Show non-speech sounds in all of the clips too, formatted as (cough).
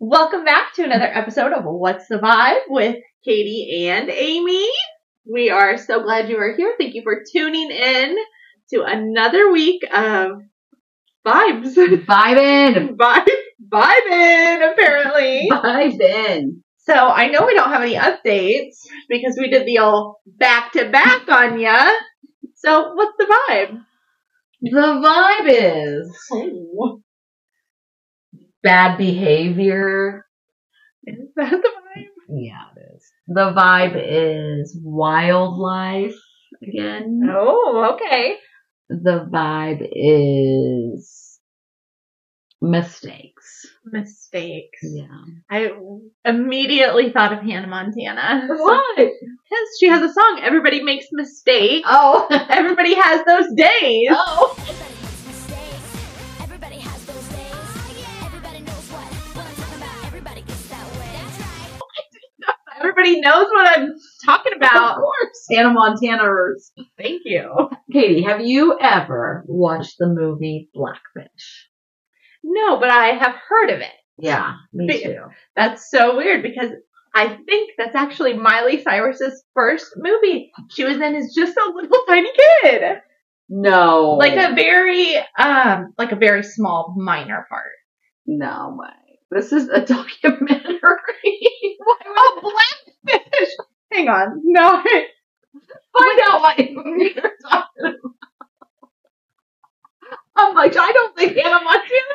Welcome back to another episode of What's the Vibe with Kadi and Amy. We are so glad you are here. Thank you for tuning in to another week of vibes. Vibin! (laughs) Vibe, vibing, apparently. Vibin! So I know we don't have any updates because we did the old back to back on ya. So what's the vibe? The vibe is Oh, bad behavior. is that the vibe? Yeah, it is. The vibe is wildlife again. Oh, okay. The vibe is mistakes. Mistakes. Yeah. I immediately thought of Hannah Montana. What? (laughs) Because she has a song, Everybody Makes Mistakes. Oh. (laughs) Everybody has those days. oh. (laughs) Everybody knows what I'm talking about. Of course. Hannah Montanaers. Thank you. Kadi, have you ever watched the movie Blackfish? No, but I have heard of it. Yeah, me Be- too. That's so weird because I think that's actually Miley Cyrus's first movie. She was in as just a little (laughs) tiny kid. No. Like a very, um, like a very small minor part. No way. This is a (laughs) documentary. Oh, Blackfish! Hang on. No. Find out what you're talking about. I'm like, I don't think Hannah Montana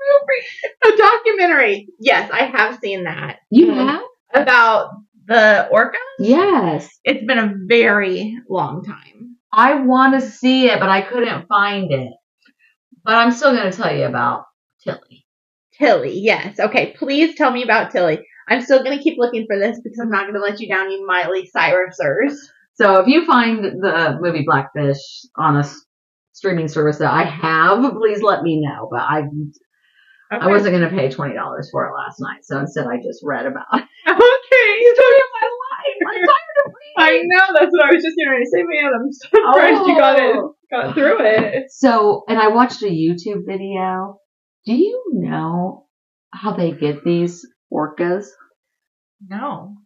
was A documentary. Yes, I have seen that. You Mhm. have? About the orca. Yes. It's been a very long time. I want to see it, but I couldn't find it. But I'm still going to tell you about Tilly. Tilly, yes. Okay, please tell me about Tilly. I'm still gonna keep looking for this because I'm not gonna let you down, you Miley Cyrusers. So if you find the movie Blackfish on a streaming service that I have, please let me know. But I I wasn't going to pay twenty dollars for it last night, so instead I just read about it. (laughs) (laughs) okay. Story of my life. I'm tired of reading. I know that's what I was just ready to say, man. I'm surprised you got it, Oh. got through it. So, and I watched a YouTube video. Do you know how they get these orcas? No.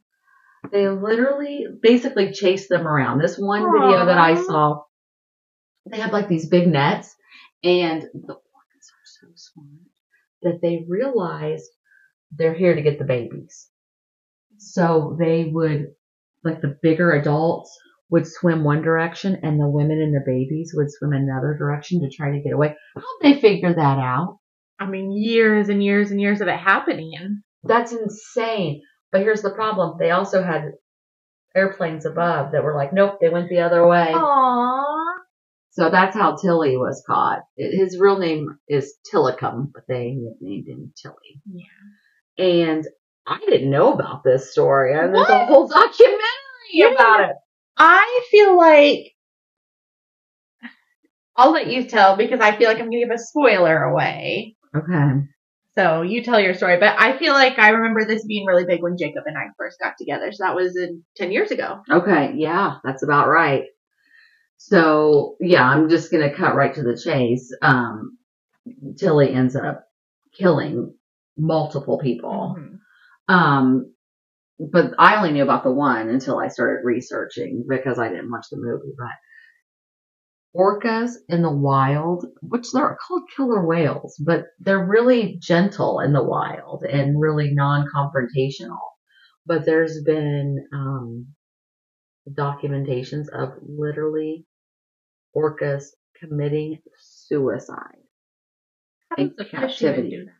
They literally, basically chase them around. This one video that I saw, they have like these big nets, and the orcas are so smart that they realized they're here to get the babies. So they would, like the bigger adults would swim one direction and the women and the babies would swim another direction to try to get away. How'd they figure that out? I mean, years and years and years of it happening. That's insane. But here's the problem. They also had airplanes above that were like, nope, they went the other way. Aww. So that's how Tilly was caught. His real name is Tilikum, but they named him Tilly. Yeah. And I didn't know about this story. And there's a whole documentary Yeah. about it. I feel like I'll let you tell because I feel like I'm gonna give a spoiler away. Okay. So you tell your story, but I feel like I remember this being really big when Jacob and I first got together. So that was in ten years ago. Okay. Yeah, that's about right. So yeah, I'm just going to cut right to the chase. Um, Tilly ends up killing multiple people. Mhm. Um, but I only knew about the one until I started researching because I didn't watch the movie. But orcas in the wild, which they're called killer whales, but they're really gentle in the wild and really non-confrontational. But there's been um, documentations of literally orcas committing suicide. How In does the fish captivity. do that?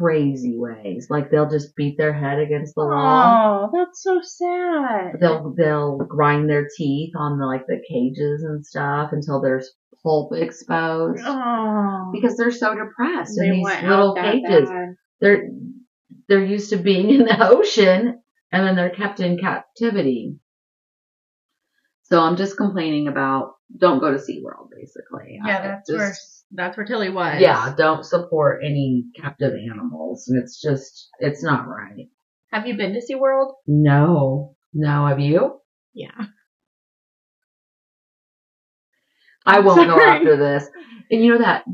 Crazy ways, like they'll just beat their head against the wall. Oh, that's so sad. they'll they'll grind their teeth on the like the cages and stuff until there's pulp exposed Oh, because they're so depressed they in these little cages. bad. They're they're used to being (laughs) in the ocean and then they're kept in captivity. So I'm just complaining about don't go to SeaWorld basically. Yeah, I that's just- where that's where Tilly was. Yeah, don't support any captive animals. It's just it's not right. Have you been to SeaWorld? No. No, have you? Yeah. I won't go after this. And you know that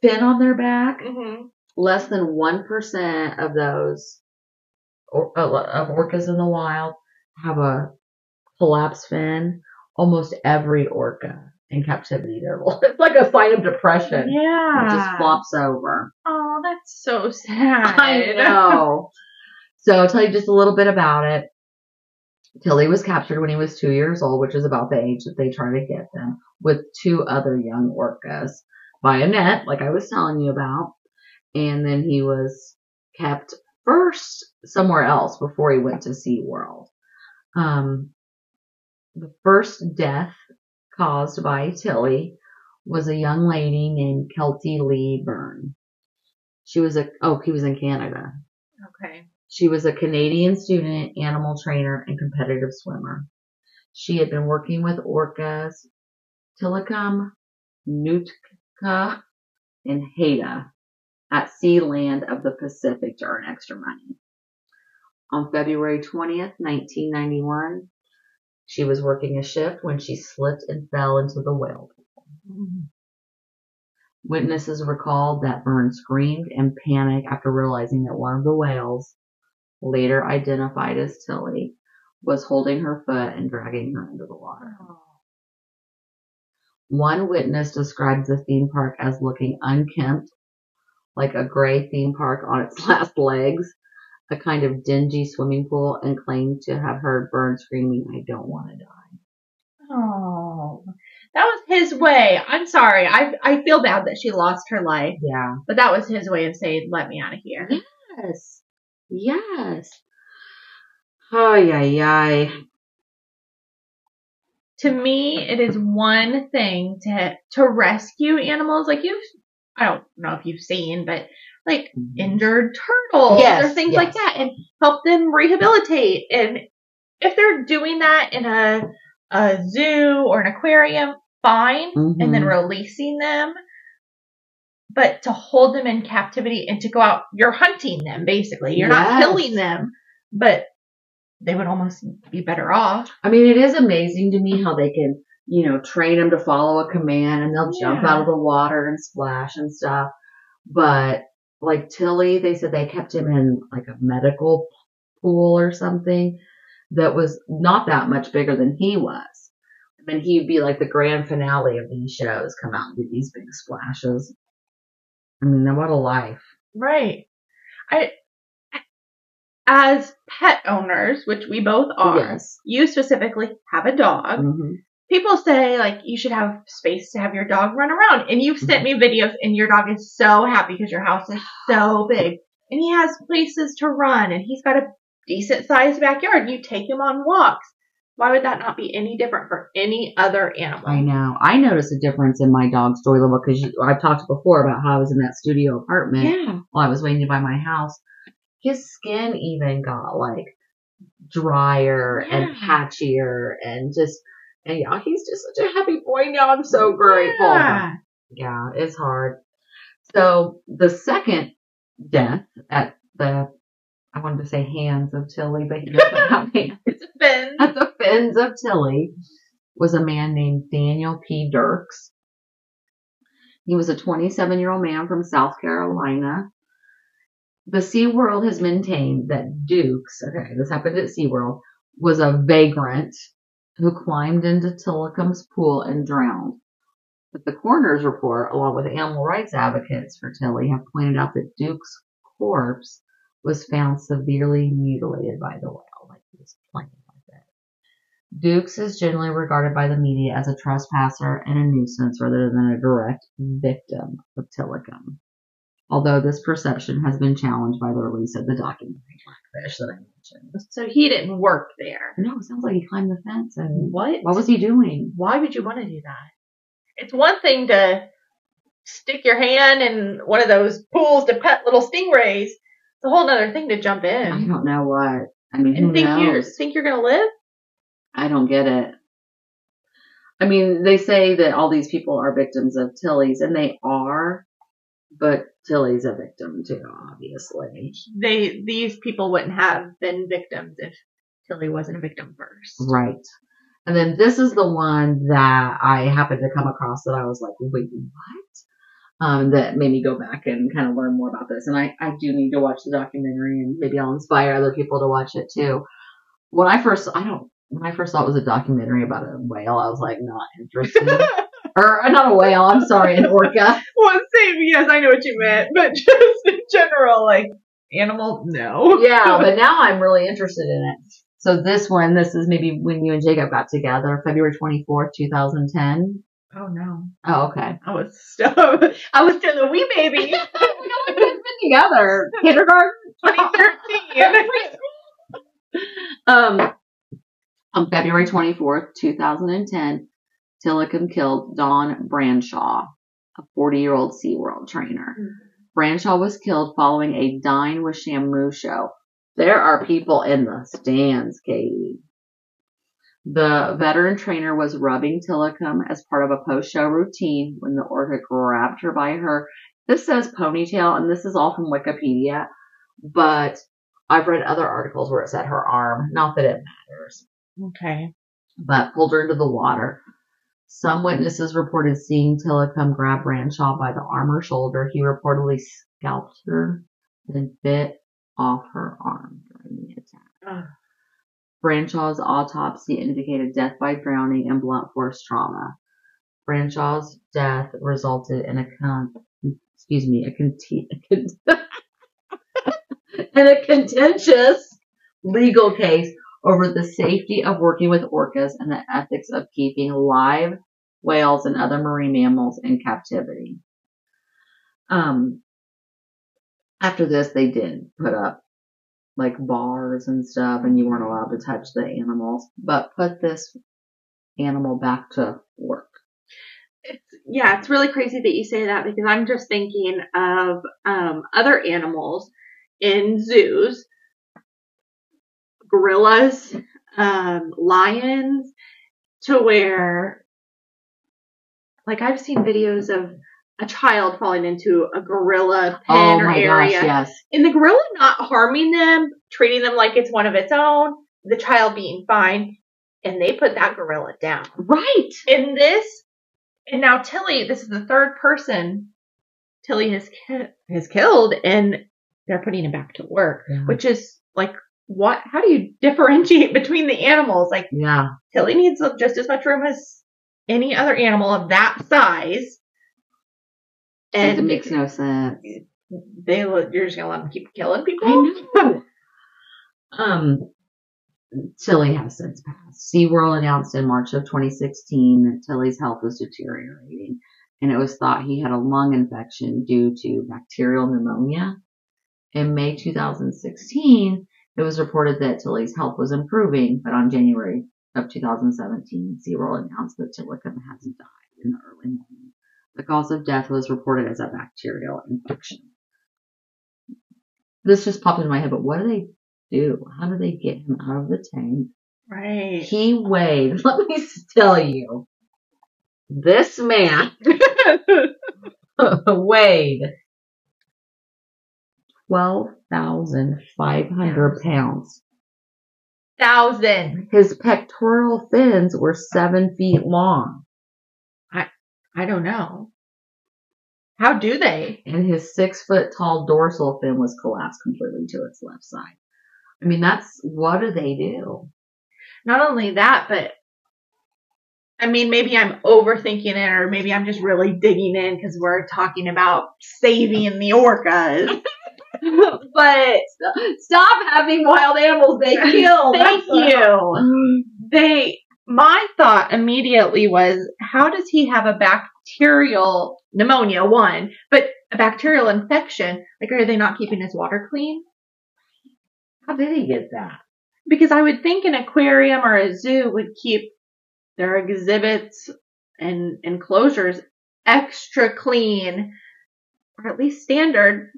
fin on their back? Mm-hmm. less than 1% of those or, uh, of orcas in the wild have a collapsed fin. Almost every orca in captivity, they're (laughs) it's like a sign of depression. Yeah. It just flops over. Oh, that's so sad. I know. (laughs) so I'll tell you just a little bit about it. Tilly was captured when he was two years old, which is about the age that they try to get them, with two other young orcas by a net, like I was telling you about. And then he was kept first somewhere else before he went to SeaWorld. Um, the first death caused by Tilly was a young lady named Keltie Lee Byrne. She was a, oh, he was in Canada. Okay. She was a Canadian student, animal trainer, and competitive swimmer. She had been working with orcas, Tilikum, Nootka, and Haida at Sealand of the Pacific to earn extra money. On February 20th, 1991, she was working a shift when she slipped and fell into the whale. Witnesses recalled that Byrne screamed and panicked after realizing that one of the whales, later identified as Tilly, was holding her foot and dragging her into the water. One witness described the theme park as looking unkempt, like a gray theme park on its (laughs) last legs, a kind of dingy swimming pool, and claimed to have heard Byrne screaming, I don't want to die. Oh, that was his way. I'm sorry. I I feel bad that she lost her life, Yeah. but that was his way of saying, "Let me out of here." Yes. Yes. Oh, yeah, yeah. To me, it is one thing to to rescue animals. Like you've, I don't know if you've seen, but like injured turtles Yes, or things like that, and help them rehabilitate. And if they're doing that in a a zoo or an aquarium, fine. and then Mhm. releasing them. But to hold them in captivity and to go out, you're hunting them basically. You're not killing them, but they would almost be better off. I mean, it is amazing to me how they can, you know, train them to follow a command and they'll jump Yeah. out of the water and splash and stuff. But like Tilly, they said they kept him in like a medical pool or something that was not that much bigger than he was. And then he'd be like the grand finale of these shows, come out and do these big splashes. I mean, what a life. Right. I, as pet owners, which we both are, Yes. you specifically have a dog. hmm People say like you should have space to have your dog run around, and you've sent mm-hmm. me videos, and your dog is so happy because your house is so big, and he has places to run, and he's got a decent sized backyard. You take him on walks. Why would that not be any different for any other animal? I know. I noticed a difference in my dog's joy level because I've talked before about how I was in that studio apartment Yeah. while I was waiting to buy my house. His skin even got like drier and patchier and just, and yeah, he's just such a happy boy now. I'm so grateful. Yeah. Yeah, it's hard. So the second death at the, I wanted to say hands of Tilly, but he doesn't (laughs) have hands It's been at the fins of Tilly was a man named Daniel P. Dukes. He was a 27 year old man from South Carolina. The SeaWorld has maintained that Dukes, okay, this happened at SeaWorld, was a vagrant who climbed into Tilikum's pool and drowned. But the coroner's report, along with animal rights advocates for Tilly, have pointed out that Duke's corpse was found severely mutilated by the whale, like he was playing with it. Dukes is generally regarded by the media as a trespasser and a nuisance rather than a direct victim of Tilikum. Although this perception has been challenged by the release of the documentary Blackfish that I mentioned. so he didn't work there. No, it sounds like he climbed the fence and What? what was he doing? Why would you want to do that? It's one thing to stick your hand in one of those pools to pet little stingrays. It's a whole other thing to jump in. I don't know what. I mean, and think you knows? think you're gonna live. I don't get it. I mean, they say that all these people are victims of Tilly's, and they are, but Tilly's a victim too, obviously. They these people wouldn't have been victims if Tilly wasn't a victim first. Right. And then this is the one that I happened to come across that I was like, wait, what? um, that made me go back and kind of learn more about this. And I, I do need to watch the documentary and maybe I'll inspire other people to watch it too. When I first, I don't, when I first thought it was a documentary about a whale, I was like not (laughs) interested. Or uh, not a whale, I'm sorry, an orca. (laughs) well, same. Yes, I know what you meant, but (laughs) just in general, like animal, no. yeah, (laughs) but now I'm really interested in it. So this one, this is maybe when you and Jacob got together, February 24th, 2010. Oh no, Oh, okay. I was still, I was still a wee baby. We've been together. Kindergarten? 2013. Um, on February 24th, 2010, Tilikum killed Dawn Brancheau, a 40 year old SeaWorld trainer. Hmm. Brancheau was killed following a Dine with Shamu show. There are people in the stands, Kadi. The veteran trainer was rubbing Tilikum as part of a post show routine when the orca grabbed her by her. This says ponytail, and this is all from Wikipedia, but I've read other articles where it said her arm. Not that it matters Okay. but pulled her into the water. Some witnesses reported seeing Tilikum grab Brancheau by the arm or shoulder. He reportedly scalped her and bit off her arm during the attack. Ugh. Brancheau's autopsy indicated death by drowning and blunt force trauma. Brancheau's death resulted in a con- excuse me, a, conti- a con- (laughs) in a contentious legal case over the safety of working with orcas and the ethics of keeping live whales and other marine mammals in captivity. Um, after this, they did put up like bars and stuff, and you weren't allowed to touch the animals, but put this animal back to work. It's, yeah, it's really crazy that you say that because I'm just thinking of um, other animals in zoos, gorillas, um, lions, to where, like, I've seen videos of a child falling into a gorilla pen oh or area, gosh, yes. and the gorilla not harming them, treating them like it's one of its own, the child being fine, and they put that gorilla down Right. in this, and now Tilly, this is the third person Tilly has ki- has killed, and they're putting him back to work, Yeah. which is like what? How do you differentiate (laughs) between the animals? Like Yeah. Tilly needs just as much room as any other animal of that size, And it makes no sense. they look- you're just gonna let them keep killing people. I know. um, Tilly has since passed. SeaWorld announced in March of 2016 that Tilly's health was deteriorating, and it was thought he had a lung infection due to bacterial pneumonia. In May 2016, it was reported that Tilly's health was improving, but on January of 2017, SeaWorld announced that Tilikum has died in the early morning. The cause of death was reported as a bacterial infection this just popped into my head, but what do they do? How do they get him out of the tank? Right. He weighed, (laughs) let me tell you, this man (laughs) (laughs) weighed 12,500 pounds. Thousand. His pectoral fins were seven feet long, I don't know. How do they? and his six foot tall dorsal fin was collapsed completely to its left side. I mean, that's what do they do? not only that, but I mean, maybe I'm overthinking it, or maybe I'm just really digging in because we're talking about saving the orcas. (laughs) (laughs) but Stop having wild animals they kill. thank That's you. Mm-hmm. They, my thought immediately was, how does he have a bacterial pneumonia? One, but a bacterial infection. Like, are they not keeping his water clean? How did he get that? Because I would think an aquarium or a zoo would keep their exhibits and enclosures extra clean, or at least standard.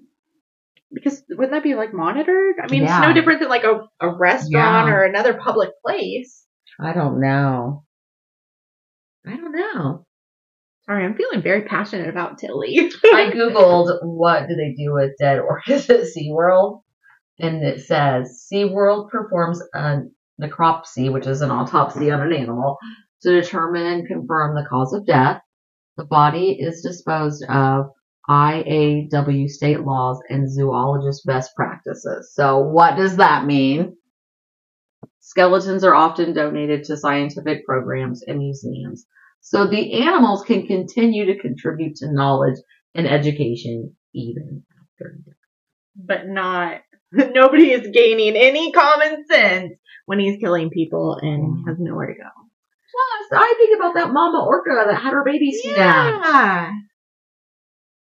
Because wouldn't that be like monitored? I mean, it's no different than like a, a restaurant Yeah. or another public place. I don't know. I don't know. Sorry, I'm feeling very passionate about Tilly. I googled what do they do with dead orcas at (laughs) SeaWorld, and it says SeaWorld performs a necropsy, which is an autopsy on an animal, to determine and confirm the cause of death. The body is disposed of IAW state laws and zoologist best practices. So what does that mean? Skeletons are often donated to scientific programs and museums. So the animals can continue to contribute to knowledge and education even after death. But not, (laughs) nobody is gaining any common sense when he's killing people and mm-hmm. has nowhere to go. Plus, I think about that mama orca that had her babies stabbed. Yeah.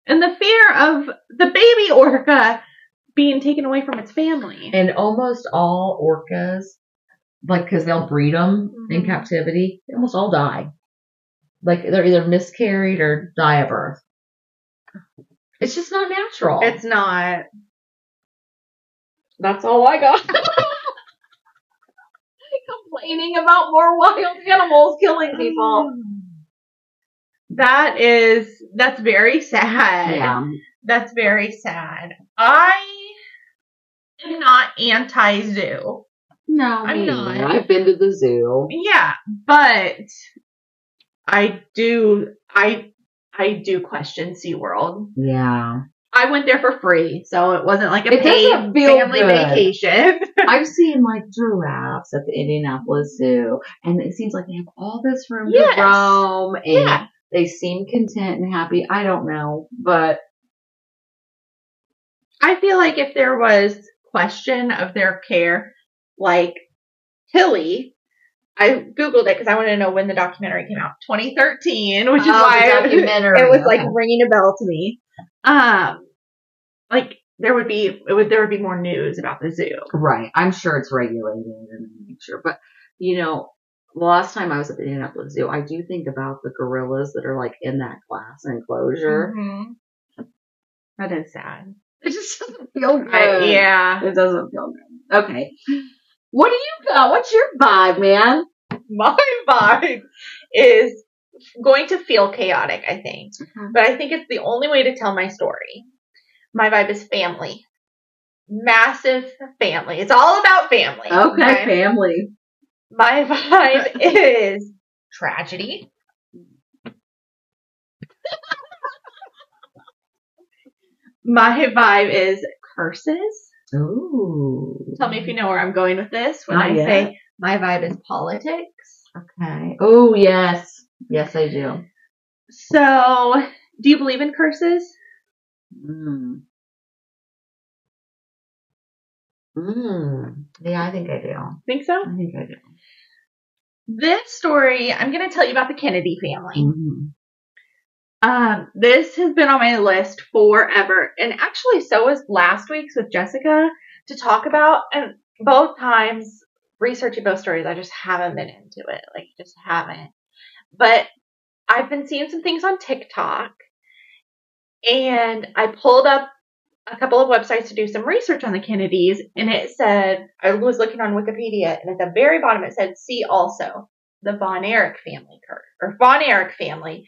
And the fear of the baby orca being taken away from its family. And almost all orcas, like, because they'll breed them in Mhm. captivity, they almost all die. Like, they're either miscarried or die of birth. It's just not natural. It's not. That's all I got. (laughs) (laughs) complaining about more wild animals killing people. That is, that's very sad. Yeah. That's very sad. I am not anti-zoo. No, I'm not. I've been to the zoo. Yeah, but I do, I, I do question SeaWorld. Yeah. I went there for free, so it wasn't like a It paid family good. vacation. (laughs) I've seen like giraffes at the Indianapolis Zoo, and it seems like they have all this room Yes. to roam, and Yeah. They seem content and happy. I don't know, but I feel like if there was question of their care, like Tilly, I googled it because I wanted to know when the documentary came out. 2013, which is Oh, why it- (laughs) documentary, it was like okay. ringing a bell to me. Um, like there would be it would there would be more news about the zoo. right, I'm sure it's regulated and sure. But you know, the last time I was at the Indianapolis Zoo, I do think about the gorillas that are like in that glass enclosure. Mhm. That is sad. It just doesn't feel good. I- yeah, It doesn't feel good. Okay. What do you got? What's your vibe, man? my vibe is going to feel chaotic. I think. but I think it's the only way to tell my story. My vibe is family. Massive family. It's all about family. Okay, family. My (laughs) vibe is tragedy. My vibe is curses. Ooh. Tell me if you know where I'm going with this when Not I yet. say my vibe is politics. Okay. Oh, yes. Yes, I do. So, do you believe in curses? Mm. Mm. Yeah, I think I do. Think so? I think I do. This story, I'm going to tell you about the Kennedy family. Mhm. Um, this has been on my list forever, and actually, so was last week's with Jessica to talk about. And both times, researching both stories, I just haven't been into it. Like, just haven't. But I've been seeing some things on TikTok, and I pulled up a couple of websites to do some research on the Kennedys, and it said I was looking on Wikipedia, and at the very bottom it said, "See also the Von Erich family curse or Von Erich family."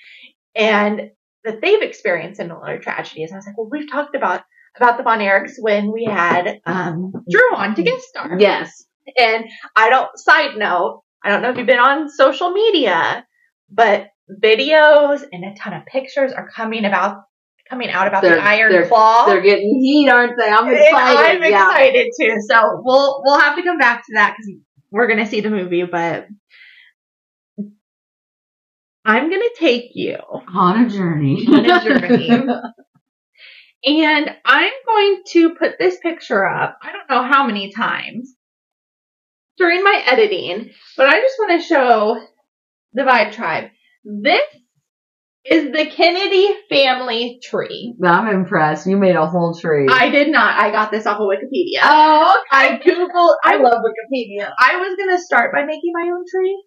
and that they've experienced similar tragedies. I was like, well, we've talked about about the Von Erichs when we had um, Drew on to guest star. Yes. And I don't. Side note, I don't know if you've been on social media, but videos and a ton of pictures are coming about coming out about They're- the Iron they're- Claw. They're getting heat, aren't they? I'm And excited. I'm yeah. excited too. So we'll we'll have to come back to that because we're gonna see the movie, but. I'm gonna take you On a journey. On a journey. (laughs) And I'm going to put this picture up, I don't know how many times during my editing, but I just want to show the Vibe Tribe. This is the Kennedy family tree. I'm impressed. You made a whole tree. I did not. I got this off of Wikipedia. oh, I Googled, I, love Wikipedia. I was going to start by making my own tree.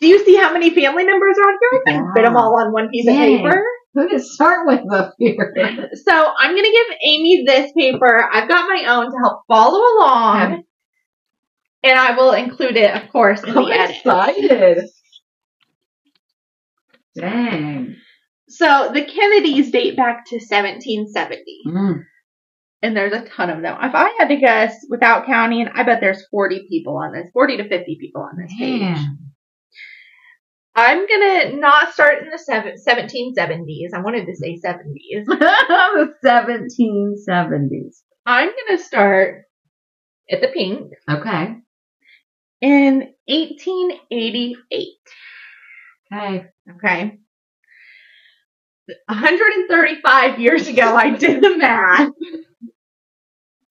Do you see how many family members are on here? I couldn't fit them all on one piece of paper. Who to start with up here? (laughs) So I'm going to give Amy this paper. I've got my own to help follow along. Okay. And I will include it, of course, in I'm the edit. excited. Dang. So the Kennedys date back to 1770. Mm. And there's a ton of them. If I had to guess, without counting, I bet there's 40 people on this, 40 to 50 people on this page. I'm gonna not start in the seven, 1770s. I wanted to say 70s. the 1770s. I'm gonna start at the pink Okay. in 1888. Okay. Okay. 135 years ago, I did the math.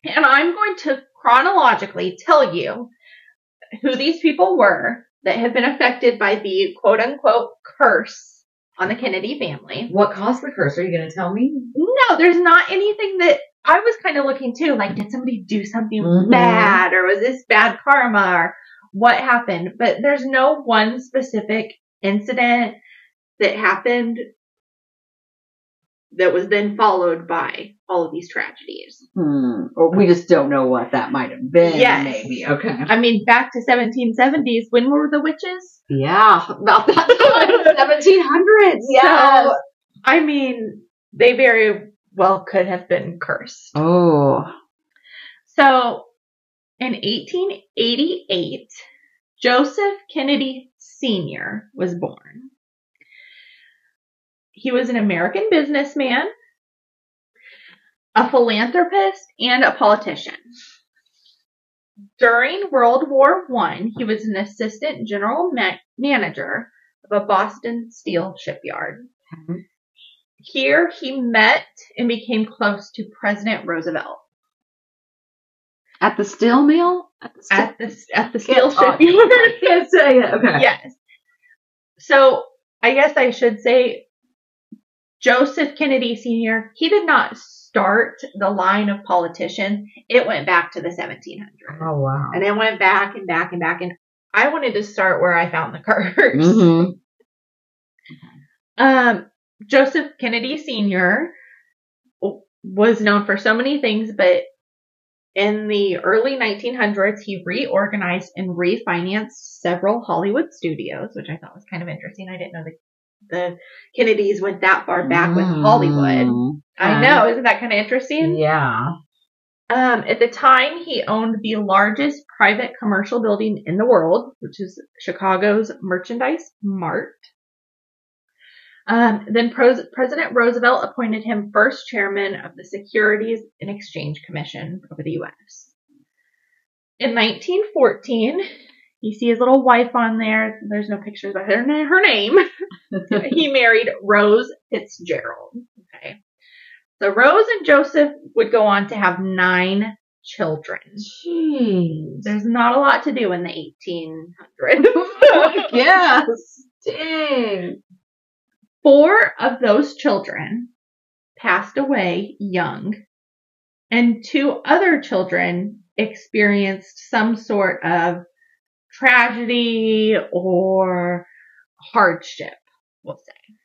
And I'm going to chronologically tell you who these people were that have been affected by the quote unquote curse on the Kennedy family. What caused the curse? Are you going to tell me? No, there's not anything that I was kind of looking too. Like, did somebody do something Mhm. bad or was this bad karma or what happened? But there's no one specific incident that happened that was then followed by all of these tragedies. Hmm. Or we just don't know what that might have been. Yes. Maybe. Okay. I mean, back to 1770s, when were the witches? Yeah. (laughs) About that time. 1700s. Yeah. So, I mean, they very well could have been cursed. oh. So, in 1888, Joseph Kennedy Sr. was born. He was an American businessman, a philanthropist, and a politician. During World War I, he was an assistant general ma- manager of a Boston steel shipyard. Here, he met and became close to President Roosevelt. At the steel mill? At the at the at the steel Oh, shipyard. I can't. Okay. yes. So I guess I should say Joseph Kennedy Sr. He did not start the line of politicians. It went back to the 1700s, Oh, wow. and it went back and back and back. And I wanted to start where I found the curse. Mm-hmm. (laughs) Um, Joseph Kennedy Sr. was known for so many things, but in the early 1900s, he reorganized and refinanced several Hollywood studios, which I thought was kind of interesting. I didn't know the the Kennedys went that far back with Hollywood. I know, isn't that kind of interesting? Yeah. Um, at the time, he owned the largest private commercial building in the world, which is Chicago's Merchandise Mart. Um, then Pros- President Roosevelt appointed him first chairman of the Securities and Exchange Commission over the U.S. In 1914, you see his little wife on there. There's no pictures of her, her name. (laughs) he married Rose Fitzgerald. Okay. So Rose and Joseph would go on to have nine children. Jeez. There's not a lot to do in the 1800s. yes. (laughs) Dang. Four of those children passed away young, and two other children experienced some sort of tragedy or hardship, we'll say.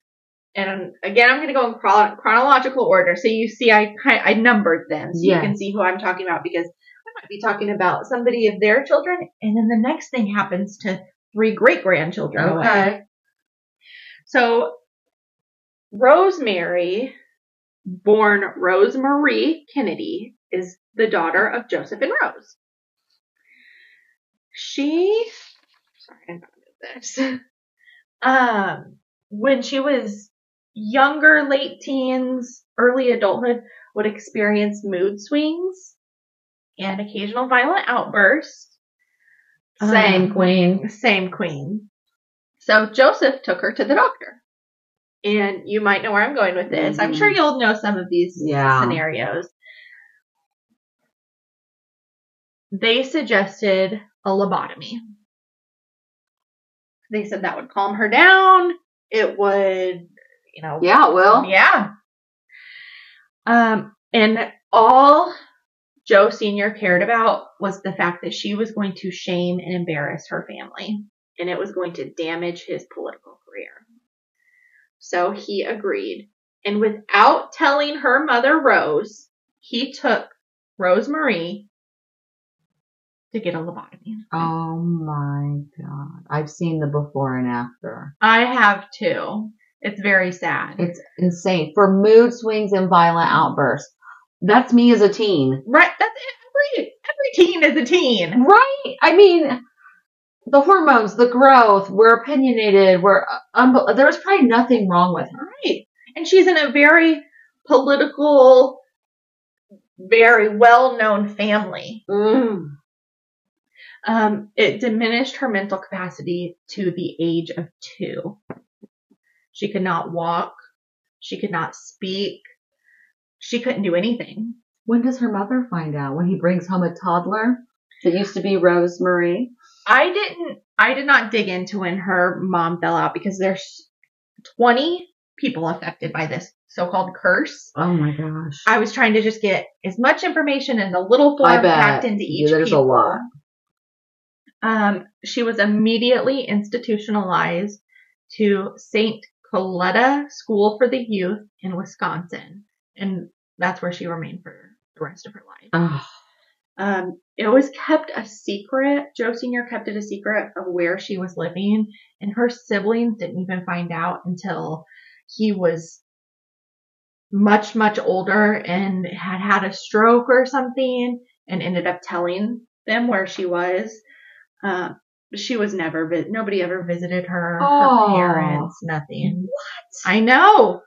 And again, I'm going to go in chronological order. So you see, I I numbered them so Yes. you can see who I'm talking about because I might be talking about somebody of their children, and then the next thing happens to three great grandchildren. Okay. So Rosemary, born Rosemarie Kennedy, is the daughter of Joseph and Rose. She, sorry, I'm not this. (laughs) Um, when she was younger, late teens, early adulthood, would experience mood swings and occasional violent outbursts. Same Um, queen. same queen. So Joseph took her to the doctor. And you might know where I'm going with this. I'm Mhm. sure you'll know some of these Yeah. scenarios. They suggested a lobotomy. They said that would calm her down. It would, you know, Yeah, well. yeah. Um, and all Joe Sr. cared about was the fact that she was going to shame and embarrass her family, and it was going to damage his political career. So he agreed. And without telling her mother Rose, he took Rosemarie to get a lobotomy. Oh my god. I've seen the before and after. I have too. It's very sad. It's insane. For mood swings and violent outbursts. That's me as a teen. right. That's every every teen is a teen. Right? I mean, the hormones, the growth, we're opinionated, we're um, there was probably nothing wrong with her. Right. And she's in a very political, very well known family. Mm. Um, it diminished her mental capacity to the age of two. She could not walk. She could not speak. She couldn't do anything. When does her mother find out? When he brings home a toddler that used to be Rosemary? I didn't, I did not dig into when her mom fell out because there's 20 people affected by this so-called curse. Oh my gosh. I was trying to just get as much information in the little form packed into each. Yeah, there's a lot. Um, she was immediately institutionalized to St. Coletta School for the Youth in Wisconsin, and that's where she remained for the rest of her life. Oh, Um, it was kept a secret. Joe Sr. kept it a secret of where she was living, and her siblings didn't even find out until he was much, much older and had had a stroke or something and ended up telling them where she was. Uh, she was never, vi- nobody ever visited her, Aw. her parents, nothing. What? I know.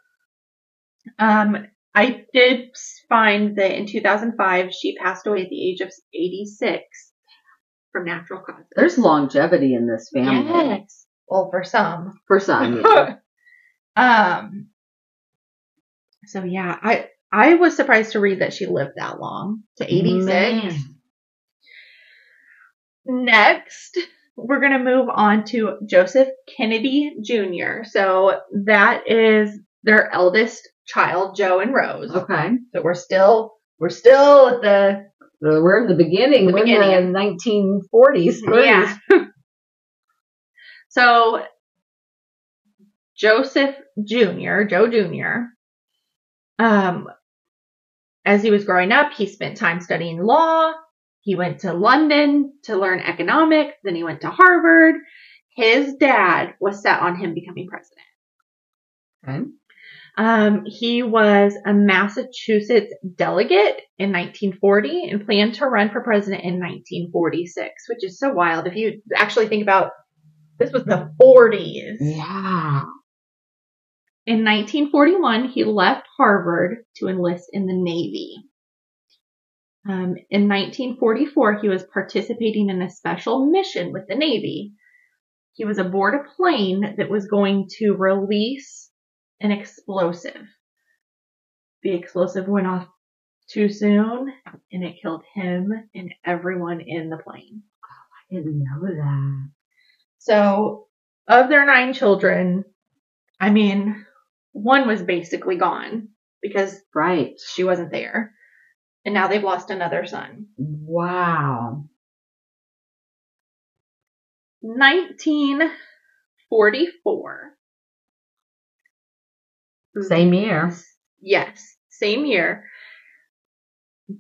Um, I did find that in 2005 she passed away at the age of 86 from natural causes. there's longevity in this family. Yes. Well, for some. For some, yeah. (laughs) um. So yeah, I I was surprised to read that she lived that long to 86. Man. Next, we're going to move on to Joseph Kennedy Jr. So that is their eldest child, Joe and Rose. Okay. So we're still we're still at the we're in the beginning. The we're beginning. in the 1940s. 30s. (laughs) yeah. (laughs) so Joseph Jr., Joe Jr. Um as he was growing up, he spent time studying law. He went to London to learn economics, then he went to Harvard. His dad was set on him becoming president. Okay. Um, he was a Massachusetts delegate in 1940 and planned to run for president in 1946, which is so wild. If you actually think about this was the 40s. Yeah. In 1941, he left Harvard to enlist in the Navy. Um, in 1944, he was participating in a special mission with the Navy. He was aboard a plane that was going to release an explosive. The explosive went off too soon and it killed him and everyone in the plane. Oh, I didn't know that. So, of their nine children, I mean, one was basically gone because Right. she wasn't there. And now they've lost another son. Wow. 1944. Same year. Yes, same year.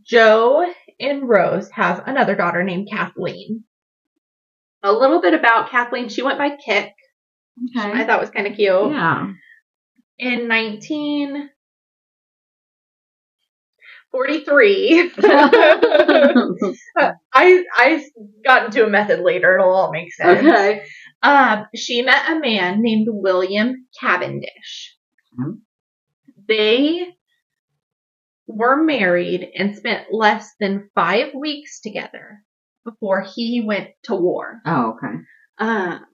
Joe and Rose have another daughter named Kathleen. A little bit about Kathleen. She went by Kick. I Okay. thought was kind of cute. Yeah. In 1943, (laughs) (laughs) I I got into a method later. It'll all make sense. okay. Um, she met a man named William Cavendish. Mhm. They were married and spent less than five weeks together before he went to war. Oh, okay. Um,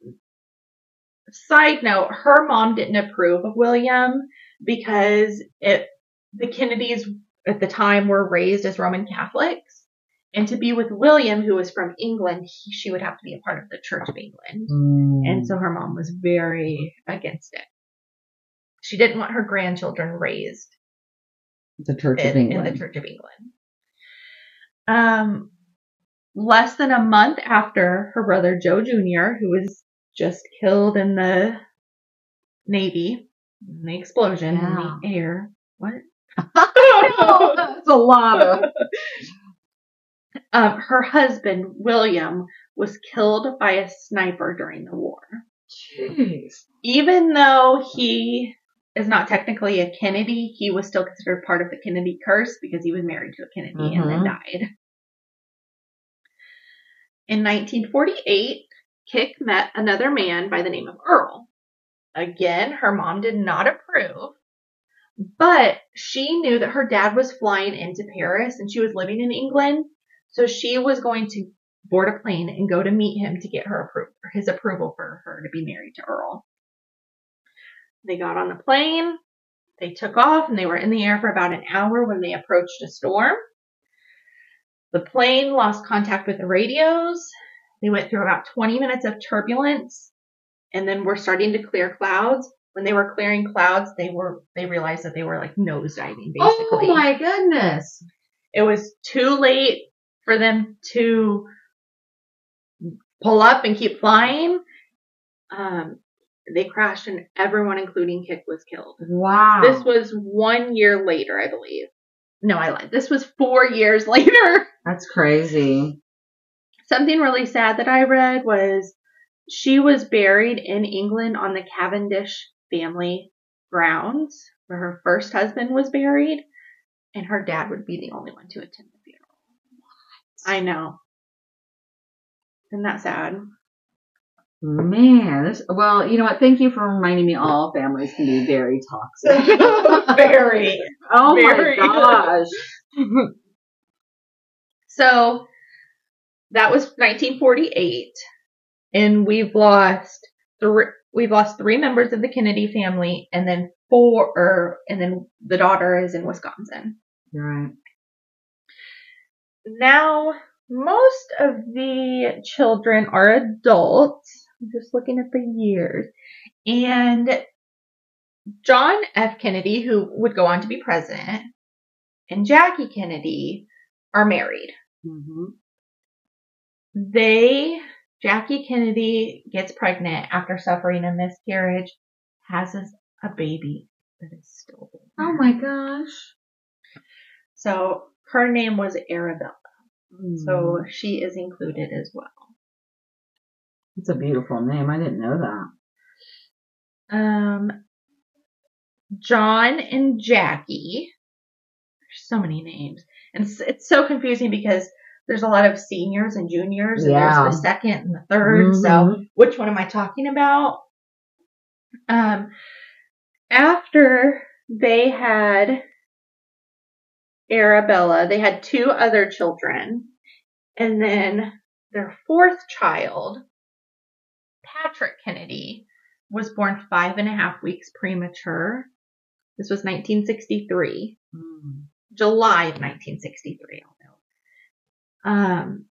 side note, her mom didn't approve of William because it, the Kennedys at the time were raised as Roman Catholics. And to be with William, who was from England, he, she would have to be a part of the Church of England. Mm. And so her mom was very against it. She didn't want her grandchildren raised the Church of in, in the Church of England. Um, less than a month after her brother Joe Jr., who was just killed in the Navy, in the explosion Yeah. in the air. What? (laughs) That's a lot of. um, her husband William was killed by a sniper during the war. Jeez. even though he is not technically a Kennedy, he was still considered part of the Kennedy curse because he was married to a Kennedy and then Mhm. died. In 1948, Kick met another man by the name of Earl. Again, her mom did not approve, but she knew that her dad was flying into Paris and she was living in England, so she was going to board a plane and go to meet him to get her approval, his approval for her to be married to Earl. They got on the plane, they took off, and they were in the air for about an hour when they approached a storm. The plane lost contact with the radios. They went through about 20 minutes of turbulence and then were starting to clear clouds. When they were clearing clouds, they were they realized that they were like nosediving basically. Oh my goodness. It was too late for them to pull up and keep flying. Um, they crashed and everyone, including Kick, was killed. Wow. This was one year later, I believe. No, I lied. This was four years (laughs) later. That's crazy. Something really sad that I read was she was buried in England on the Cavendish family grounds where her first husband was buried, and her dad would be the only one to attend the funeral. I know. Isn't that sad? Man, this, well, you know what? Thank you for reminding me all families can be very toxic. (laughs) Very. oh Very. my gosh. (laughs) So that was 1948, and we've lost three. We've lost three members of the Kennedy family, and then four, or, and then the daughter is in Wisconsin. Right. Now, most of the children are adults. I'm just looking at the years. And John F. Kennedy, who would go on to be president, and Jackie Kennedy are married. hmm They, Jackie Kennedy gets pregnant after suffering a miscarriage, has a, a baby that is stillborn. Oh my gosh. So her name was Arabella. Mm. So she is included as well. It's a beautiful name. I didn't know that. Um, John and Jackie. There's so many names, and it's, it's so confusing because there's a lot of seniors and juniors, and Yeah. there's the second and the 3rd So Mhm. which one am I talking about? Um, after they had Arabella, they had two other children, and then their fourth child, Patrick Kennedy, was born five and a half weeks premature. This was 1963. Mm. July of 1963. Um,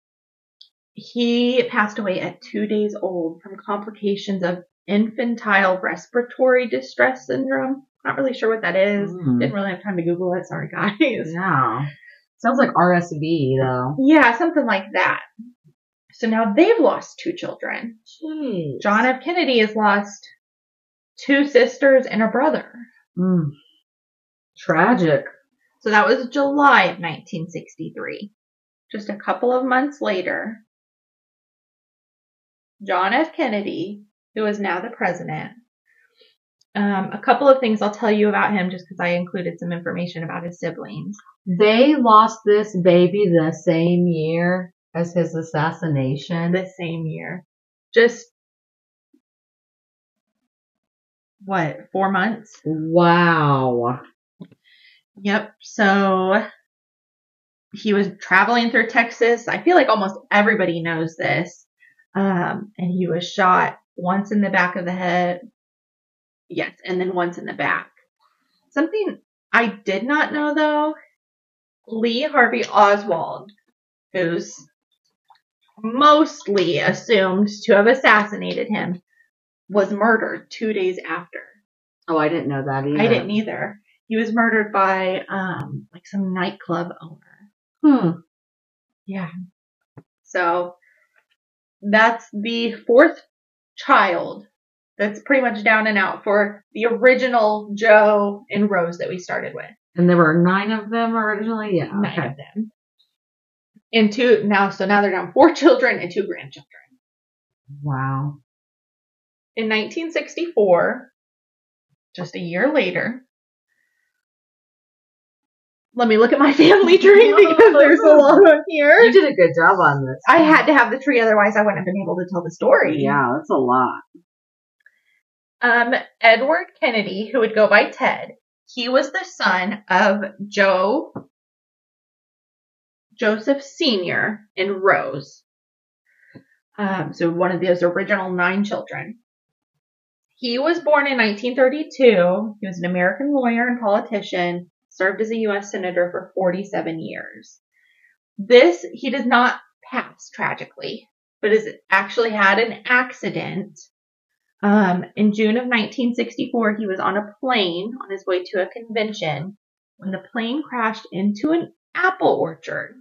he passed away at two days old from complications of infantile respiratory distress syndrome. Not really sure what that is. Mm. Didn't really have time to Google it. Sorry, (laughs) guys. Yeah. Sounds like RSV though. Yeah, something like that. So now they've lost two children. Jeez. John F. Kennedy has lost two sisters and a brother. Mm. Tragic. So that was July of 1963. Just a couple of months later, John F. Kennedy, who is now the president, um, a couple of things I'll tell you about him just because I included some information about his siblings. They lost this baby the same year as his assassination. The same year. Just, what, four months? Wow. Yep. So he was traveling through Texas. I feel like almost everybody knows this. Um, and he was shot once in the back of the head. Yes. And then once in the back. Something I did not know though, Lee Harvey Oswald, who's mostly assumed to have assassinated him, was murdered two days after. Oh, I didn't know that either. I didn't either. He was murdered by um like some nightclub owner. Hmm. Yeah. So that's the fourth child that's pretty much down and out for the original Joe and Rose that we started with. And there were nine of them originally. Yeah. Nine okay. of them. And two now so now they're down four (laughs) children and two grandchildren. Wow. In 1964, just a year later, let me look at my (laughs) family tree (laughs) because there's a lot on here. You did a good job on this. I had to have the tree, otherwise I wouldn't have been able to tell the story. Yeah, that's a lot. Um, Edward Kennedy, who would go by Ted, he was the son of Joe Joseph Sr. and Rose. Um, so one of those original nine children. He was born in 1932. He was an American lawyer and politician, served as a U.S. Senator for 47 years. This, he does not pass tragically, but has actually had an accident um, in June of 1964, he was on a plane on his way to a convention when the plane crashed into an apple orchard.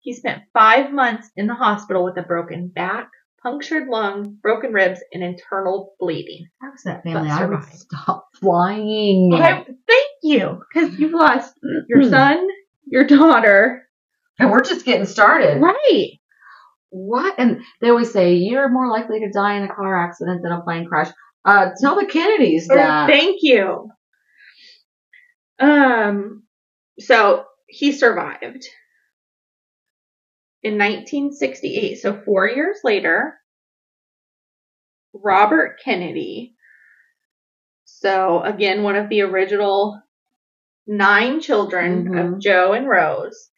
He spent five months in the hospital with a broken back, punctured lung, broken ribs, and internal bleeding. How was that family? I would survived. stop flying. I, thank you, because you've lost your Hmm. son, your daughter. and we're just getting started. Right. What? And they always say you're more likely to die in a car accident than a plane crash. Uh, tell the Kennedys that. Thank you. Um, so he survived. In 1968, so four years later, Robert Kennedy, so again, one of the original nine children Mhm. of Joe and Rose,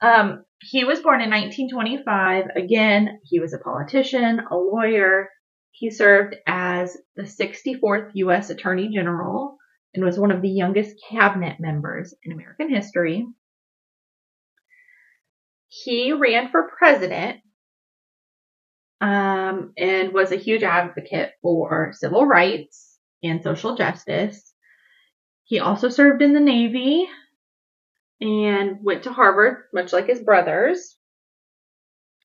um, he was born in 1925. Again, he was a politician, a lawyer, he served as the 64th U.S. Attorney General and was one of the youngest cabinet members in American history. He ran for president um, and was a huge advocate for civil rights and social justice. He also served in the Navy and went to Harvard, much like his brothers.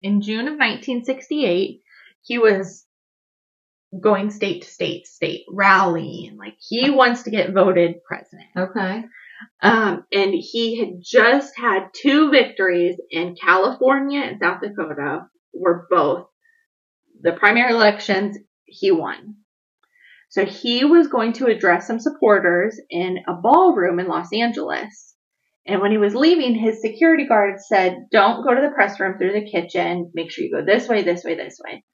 In June of 1968, he was going state to state, state rallying. Like he wants to get voted president. Okay. Um, and he had just had two victories in California and South Dakota, were both the primary elections he won. So he was going to address some supporters in a ballroom in Los Angeles. And when he was leaving, his security guard said, Don't go to the press room through the kitchen. Make sure you go this way, this way, this way.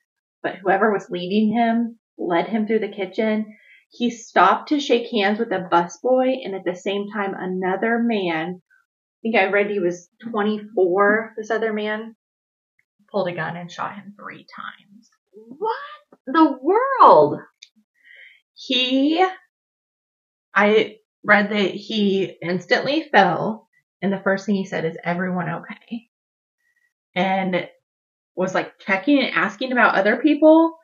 But whoever was leading him led him through the kitchen. He stopped to shake hands with a busboy, and at the same time, another man, I think I read he was 24, this other man, pulled a gun and shot him three times. What the world? He, I read that he instantly fell, and the first thing he said is, Everyone okay? And was like checking and asking about other people,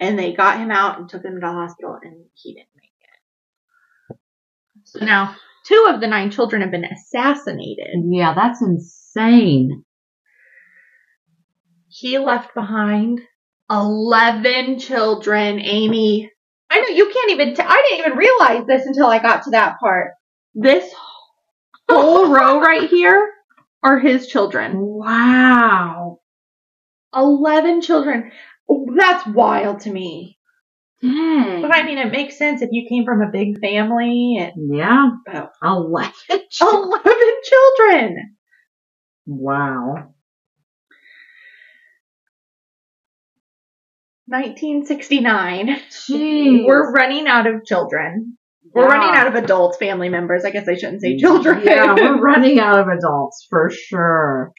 and they got him out and took him to the hospital, and he didn't make it. So now, two of the nine children have been assassinated. Yeah, that's insane. He left behind 11 children, Amy. I know you can't even, t- I didn't even realize this until I got to that part. This whole (laughs) row right here are his children. Wow. 11 children. That's wild to me. Dang. But I mean, it makes sense if you came from a big family and yeah. oh, Eleven. (laughs) 11 children. Wow. 1969. Jeez. We're running out of children. We're Yeah. running out of adult family members. I guess I shouldn't say children. Yeah, we're (laughs) running out of adults for sure.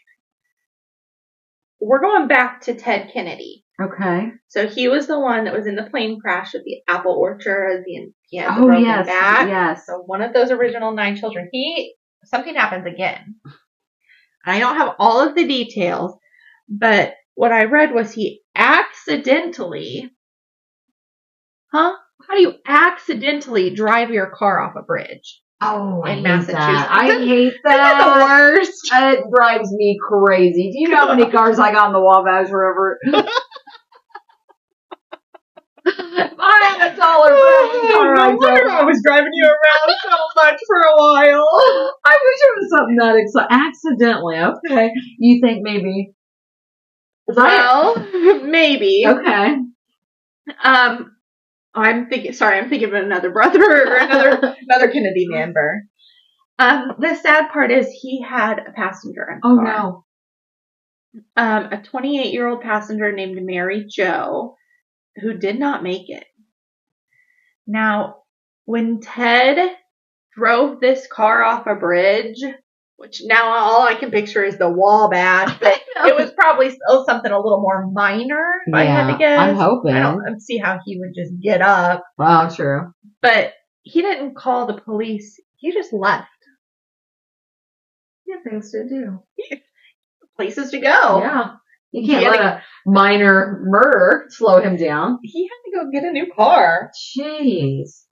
We're going back to Ted Kennedy. Okay. So he was the one that was in the plane crash with the apple orchard. The he had the Oh broken yes, back. yes. So one of those original nine children. He something happens again. I don't have all of the details, but what I read was he accidentally, huh? How do you accidentally drive your car off a bridge? Oh, I in hate Massachusetts. that. I hate Isn't that the worst? It drives me crazy. Do you know how many (laughs) cars I got in the Wabash River? (laughs) If I had a dollar for every car I was driving you around so much for a while. I wish it was something that exciting. Accidentally, okay. You think maybe? Is that Well, (laughs) maybe. okay? Um, I'm thinking. Sorry, I'm thinking of another brother or (laughs) another another Kennedy member. Um, the sad part is he had a passenger in the Oh car. no. Um, a 28 year old passenger named Mary Jo, who did not make it. Now, when Ted drove this car off a bridge, which now all I can picture is the Wabash, but (laughs) it was probably still something a little more minor, if I had to guess. I'm hoping. I don't see how he would just get up, Well, true. but he didn't call the police. He just left. You have things to do. (laughs) Places to go. Yeah. You can't let a minor murder slow him down. He had to go get a new car. Jeez.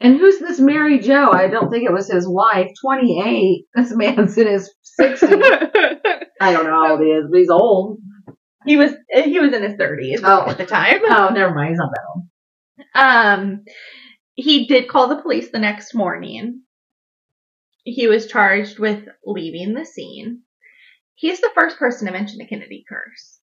And who's this Mary Jo? I don't think it was his wife. 28. (laughs) This man's in his 60s. (laughs) I don't know how old he is, but he's old. he was he was in his thirties Oh. at the time. Oh, never mind. He's not that old. Um, he did call the police the next morning. He was charged with leaving the scene. He's the first person to mention the Kennedy curse.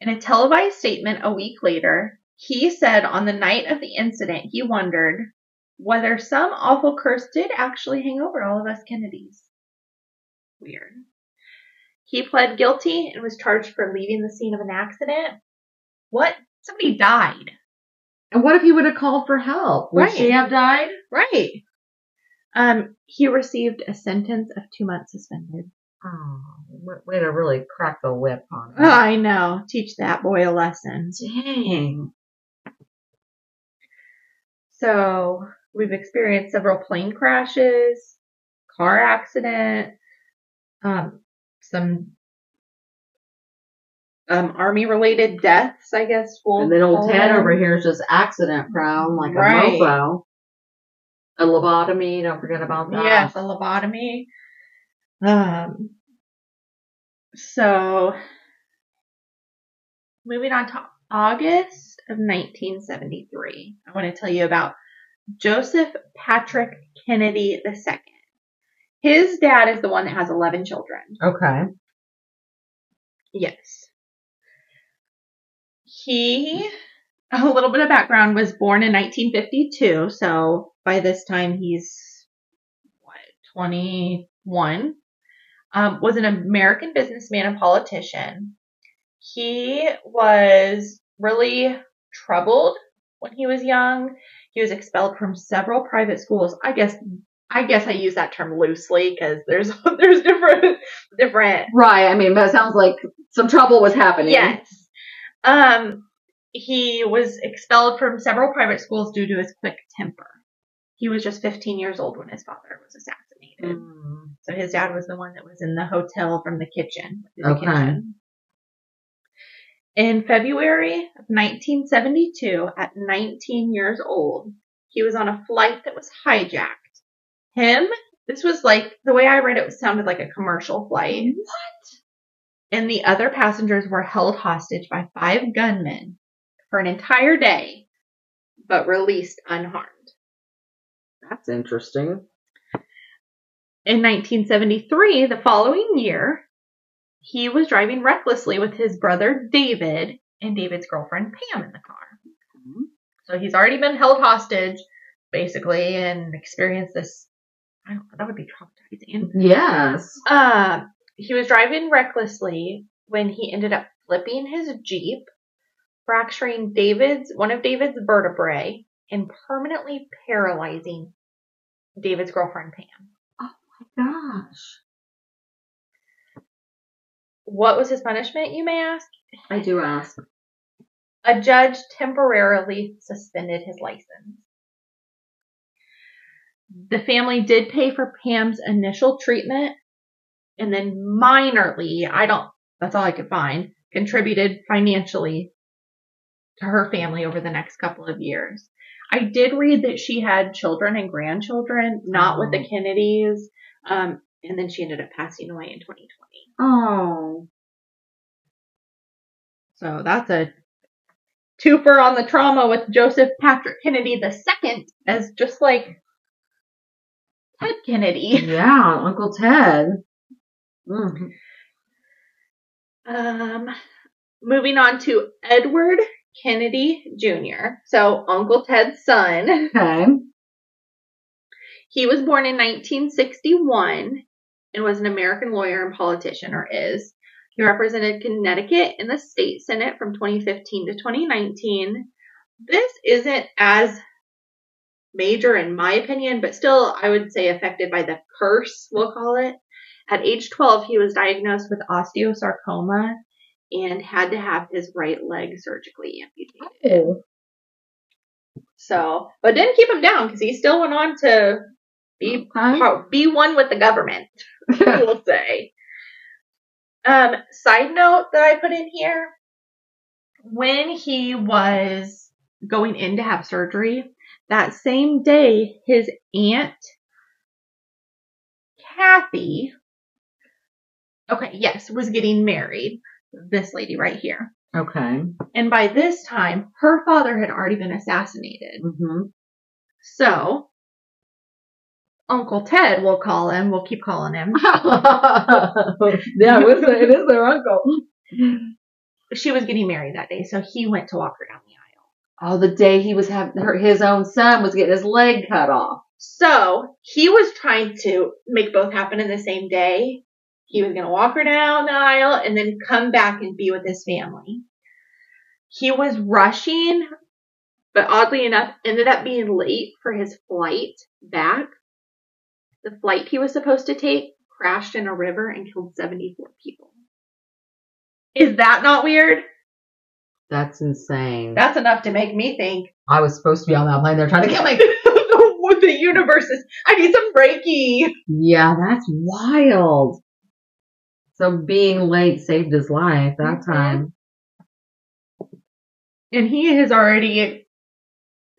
In a televised statement a week later, he said on the night of the incident he wondered whether some awful curse did actually hang over all of us Kennedys. Weird. He pled guilty and was charged for leaving the scene of an accident. What? Somebody died. And what if he would have called for help? Would Right. she have died? Right. Um, he received a sentence of two months suspended. Oh, way to really crack the whip on Oh, (laughs) I know. Teach that boy a lesson. Dang. So we've experienced several plane crashes, car accident, um, some um, army related deaths, I guess. We'll And then old Ted over here is just accident prone, like Right. a mofo. A lobotomy, don't forget about that. Yes, a lobotomy. Um, so, moving on to August of 1973, I want to tell you about Joseph Patrick Kennedy II. His dad is the one that has 11 children. Okay. Yes. He, a little bit of background, was born in 1952. So by this time he's, what, 21. Um, was an American businessman and politician. He was really troubled when he was young. He was expelled from several private schools. I guess, I guess I use that term loosely because there's, (laughs) there's different, different Right. I mean, that sounds like some trouble was happening. Yes. Um, he was expelled from several private schools due to his quick temper. He was just 15 years old when his father was assassinated. Mm. So his dad was the one that was in the hotel from the kitchen. the Okay. kitchen. In February of 1972, at 19 years old, he was on a flight that was hijacked. Him, this was like, the way I read it, it sounded like a commercial flight. What? And the other passengers were held hostage by five gunmen for an entire day, but released unharmed. That's interesting. In 1973, the following year, he was driving recklessly with his brother David and David's girlfriend Pam in the car. So he's already been held hostage, basically, and experienced this. I don't, that would be traumatizing. Yes. Uh, he was driving recklessly when he ended up flipping his Jeep, fracturing David's, one of David's vertebrae, and permanently paralyzing David's girlfriend Pam. Gosh. What was his punishment, you may ask? I do ask. A judge temporarily suspended his license. The family did pay for Pam's initial treatment and then minorly, I don't, that's all I could find, contributed financially to her family over the next couple of years. I did read that she had children and grandchildren, not with the oh. Kennedys, um, and then she ended up passing away in 2020. Oh. So that's a twofer on the trauma with Joseph Patrick Kennedy II as just like Ted Kennedy. (laughs) Yeah, Uncle Ted. Mm. Um, moving on to Edward Kennedy Jr. So Uncle Ted's son. Okay. He was born in 1961 and was an American lawyer and politician, or is. He represented Connecticut in the state senate from 2015 to 2019. This isn't as major in my opinion, but still I would say affected by the curse, we'll call it. At age 12, he was diagnosed with osteosarcoma and had to have his right leg surgically amputated. Oh. So, but didn't keep him down because he still went on to be Okay. be one with the government. (laughs) we'll say. Um, side note that I put in here: when he was going in to have surgery, that same day, his aunt Kathy, okay, yes, was getting married. This lady right here. Okay. And by this time, her father had already been assassinated. hmm So, Uncle Ted, we'll call him, we'll keep calling him. (laughs) yeah, it, is their uncle. She was getting married that day, so he went to walk her down the aisle. Oh, the day he was having her, his own son was getting his leg cut off. So, he was trying to make both happen in the same day. He was going to walk her down the aisle and then come back and be with his family. He was rushing, but oddly enough, ended up being late for his flight back. The flight he was supposed to take crashed in a river and killed 74 people. Is that not weird? That's insane. That's enough to make me think I was supposed to be on that plane. They're trying to kill me. the, (laughs) the universe is, I need some Reiki. Yeah, that's wild. So being late saved his life that Mhm. time. And he has already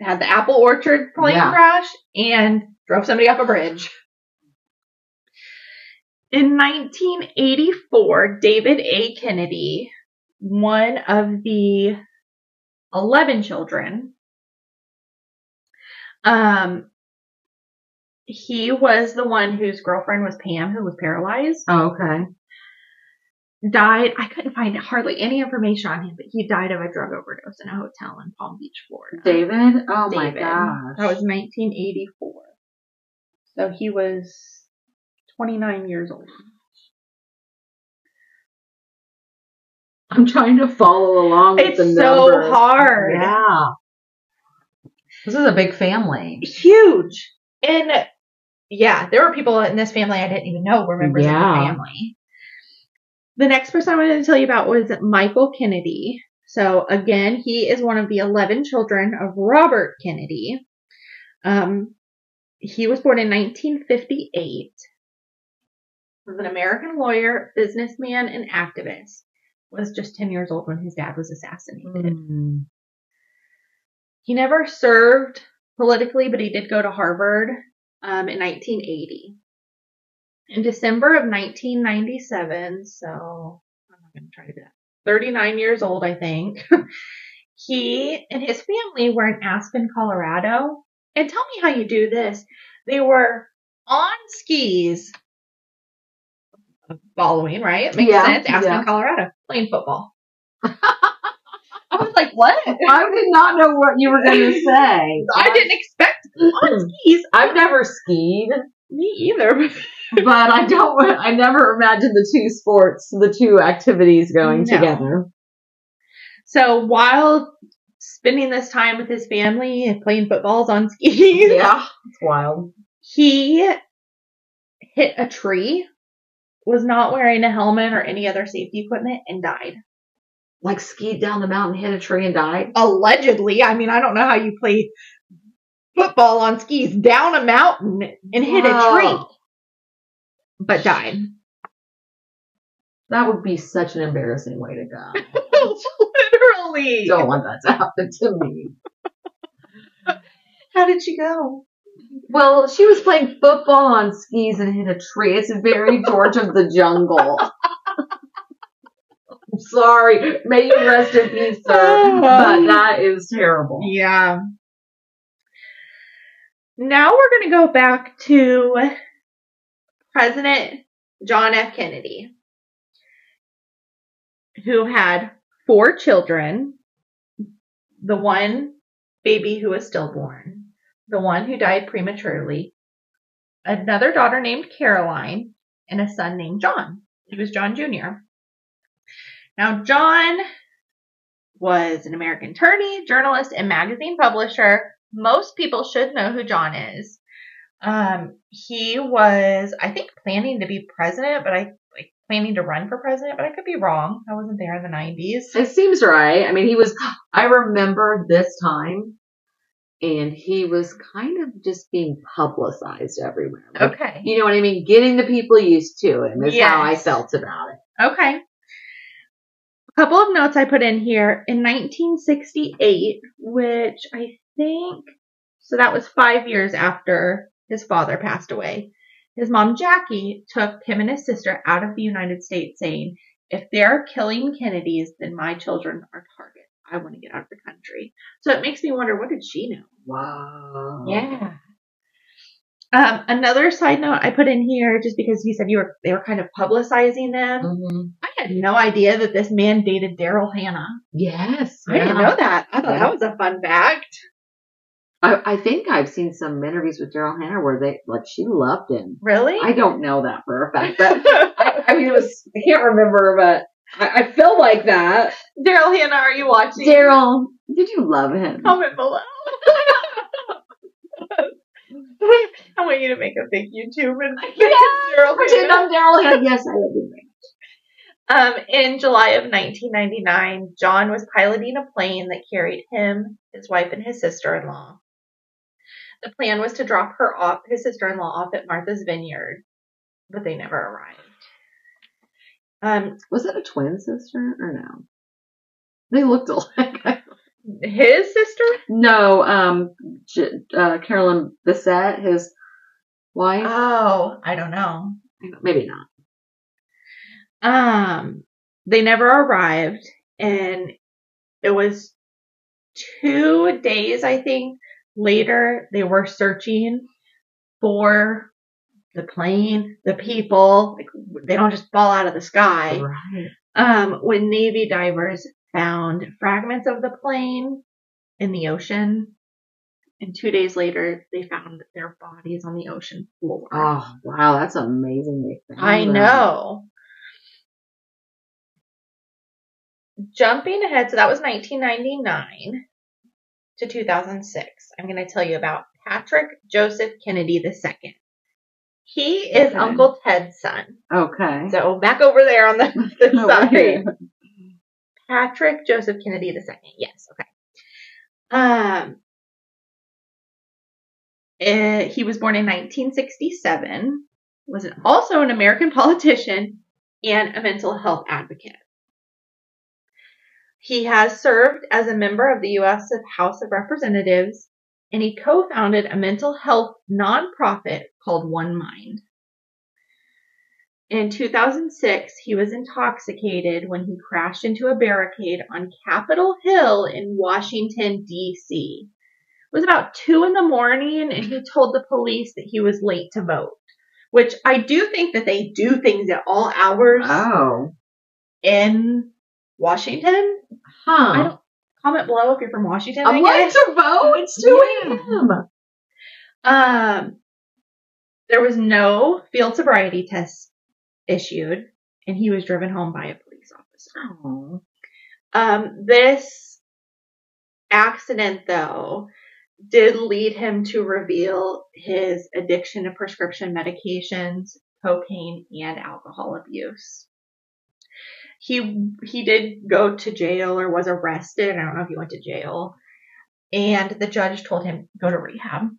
had the apple orchard plane Yeah. crash and drove somebody off a bridge. In 1984, David A. Kennedy, one of the 11 children, um, he was the one whose girlfriend was Pam, who was paralyzed. Oh, okay. died. I couldn't find hardly any information on him, but he died of a drug overdose in a hotel in Palm Beach, Florida. David? Oh my gosh. That was 1984. So he was 29 years old. I'm trying to follow along with It's the so numbers. hard. Yeah. This is a big family. Huge. And yeah, there were people in this family I didn't even know were members Yeah. of the family. The next person I wanted to tell you about was Michael Kennedy. So again, he is one of the 11 children of Robert Kennedy. Um, he was born in 1958. Was an American lawyer, businessman, and activist. Was just 10 years old when his dad was assassinated. Mm. He never served politically, but he did go to Harvard um, in 1980. In December of 1997, so I'm not going to try to do that. 39 years old, I think. (laughs) he and his family were in Aspen, Colorado. And tell me how you do this. They were on skis. Following, right? It makes Yeah, sense. Aspen, yeah. Colorado, playing football. (laughs) I was like, what? I did not know what you were going (laughs) to say. I didn't expect on skis. I've never skied, Me either. (laughs) but I don't. I never imagined the two sports, the two activities going No. together. So while spending this time with his family and playing footballs on skis, Yeah, it's wild. he hit a tree, was not wearing a helmet or any other safety equipment, and died. Like skied down the mountain, hit a tree, and died. Allegedly, I mean, I don't know how you play football on skis down a mountain and hit a tree, but died. That would be such an embarrassing way to go. (laughs) Literally. Don't want that to happen to me. How did she go? Well, she was playing football on skis and hit a tree. It's very (laughs) George of the Jungle. I'm sorry. May you rest in peace, sir. But (sighs) that is terrible. Yeah. Now we're going to go back to President John F. Kennedy, who had four children. The one baby who was stillborn, the one who died prematurely, another daughter named Caroline, and a son named John. He was John Jr. Now, John was an American attorney, journalist, and magazine publisher. Most people should know who John is. Um, he was, I think, planning to be president, but I like planning to run for president, but I could be wrong. I wasn't there in the 90s. It seems right. I mean, he was, I remember this time, and he was kind of just being publicized everywhere. Like, Okay. You know what I mean? Getting the people used to him is how I felt about it. Okay. A couple of notes I put in here. In 1968, which I think, so that was five years after his father passed away, his mom Jackie took him and his sister out of the United States saying, if they're killing Kennedys, then my children are target. I want to get out of the country. So it makes me wonder, what did she know? Wow. Yeah. Um, another side note I put in here, just because you said you were, they were kind of publicizing them. Mhm. I had no idea that this man dated Daryl Hannah. Yes. I didn't know that. I thought Yeah. that was a fun fact. I, I think I've seen some interviews with Daryl Hannah where they, like, she loved him. Really? I don't know that for a fact, but (laughs) I, I mean, it was, I can't remember, but I, I feel like that. Daryl Hannah, are you watching? Daryl, did you love him? Comment below. (laughs) I want you to make a big YouTube and (laughs) Daryl Pretend I'm Daryl Hannah. Yes, I love you. Um, in July of 1999, John was piloting a plane that carried him, his wife, and his sister-in-law. The plan was to drop her off, his sister-in-law off at Martha's Vineyard, but they never arrived. Um, Was it a twin sister or no? They looked alike. (laughs) his sister? no, um, J- uh, Carolyn Bessette, his wife. Oh, I don't know. Maybe not. Um, they never arrived, and it was two days, I think, later they were searching for the plane, the people. Like they don't just fall out of the sky. Right. Um, when Navy divers found fragments of the plane in the ocean, and two days later they found their bodies on the ocean floor. Oh, wow. That's amazing. I them. know. Jumping ahead, so that was 1999 to 2006. I'm going to tell you about Patrick Joseph Kennedy II. He is Okay. Uncle Ted's son. Okay. So back over there on the, (laughs) the side. Patrick Joseph Kennedy II. Yes, okay. Um, eh, he was born in 1967. Was an, also an American (laughs) politician and a mental health advocate. He has served as a member of the U.S. House of Representatives, and he co-founded a mental health nonprofit called One Mind. In 2006, he was intoxicated when he crashed into a barricade on Capitol Hill in Washington, D.C. It was about 2 in the morning, and he told the police that he was late to vote. Which I do think that they do things at all hours Oh. in Washington. Huh. Comment below if you're from Washington. I'm I like to vote. It's 2 a.m. Um, there was no field sobriety test issued, and he was driven home by a police officer. Oh. Um, this accident, though, did lead him to reveal his addiction to prescription medications, cocaine, and alcohol abuse. He he did go to jail or was arrested. I don't know if he went to jail. And the judge told him go to rehab,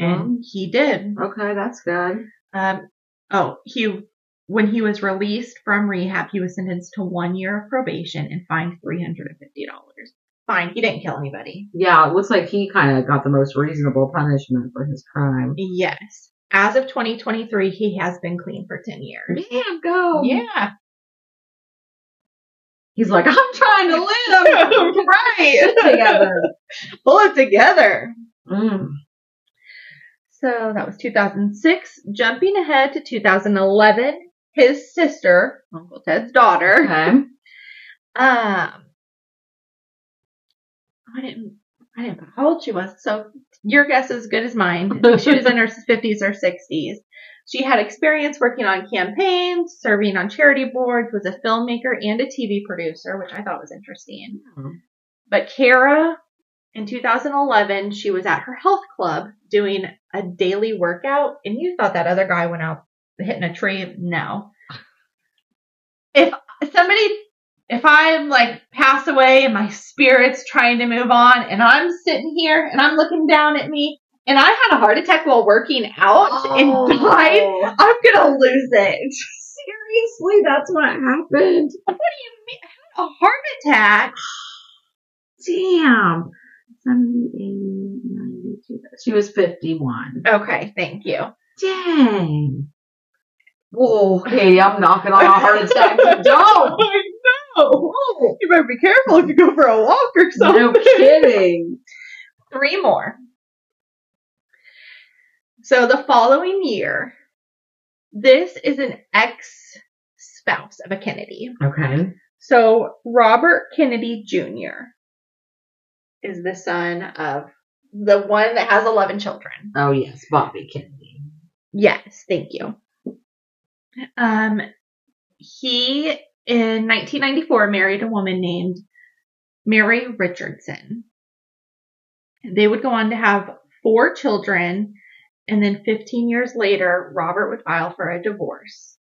and he did. Okay, that's good. Um, oh, he when he was released from rehab, he was sentenced to one year of probation and fined three hundred and fifty dollars. Fine, he didn't kill anybody. Yeah, it looks like he kind of got the most reasonable punishment for his crime. Yes. As of 2023, he has been clean for 10 years. Damn, go. Yeah. He's like, I'm trying to live (laughs) right. together. Pull it together. Mm. So that was 2006. Jumping ahead to 2011, his sister, Uncle Ted's daughter, Okay. (laughs) um, I didn't, I didn't know how old she was. So Your guess is as good as mine. She was in her 50s or 60s. She had experience working on campaigns, serving on charity boards, was a filmmaker and a TV producer, which I thought was interesting. Mm-hmm. But Kara, in 2011, she was at her health club doing a daily workout, and you thought that other guy went out hitting a tree. No. If somebody, if I'm like pass away and my spirit's trying to move on, and I'm sitting here and I'm looking down at me, and I had a heart attack while working out Oh. and died, I'm gonna lose it. (laughs) Seriously, that's what happened. What do you mean? A heart attack? (sighs) Damn. 70, 80, 92. She was 51. Okay, thank you. Dang. Whoa, Kadi, I'm knocking on a heart attack. (laughs) Don't. I know. You better be careful if you go for a walk or something. No kidding. Three more. So the following year, this is an ex spouse of a Kennedy. Okay. So Robert Kennedy Jr. is the son of the one that has 11 children. Oh, yes, Bobby Kennedy. Yes, thank you. Um, he in 1994 married a woman named Mary Richardson. They would go on to have four children, and then 15 years later, Robert would file for a divorce.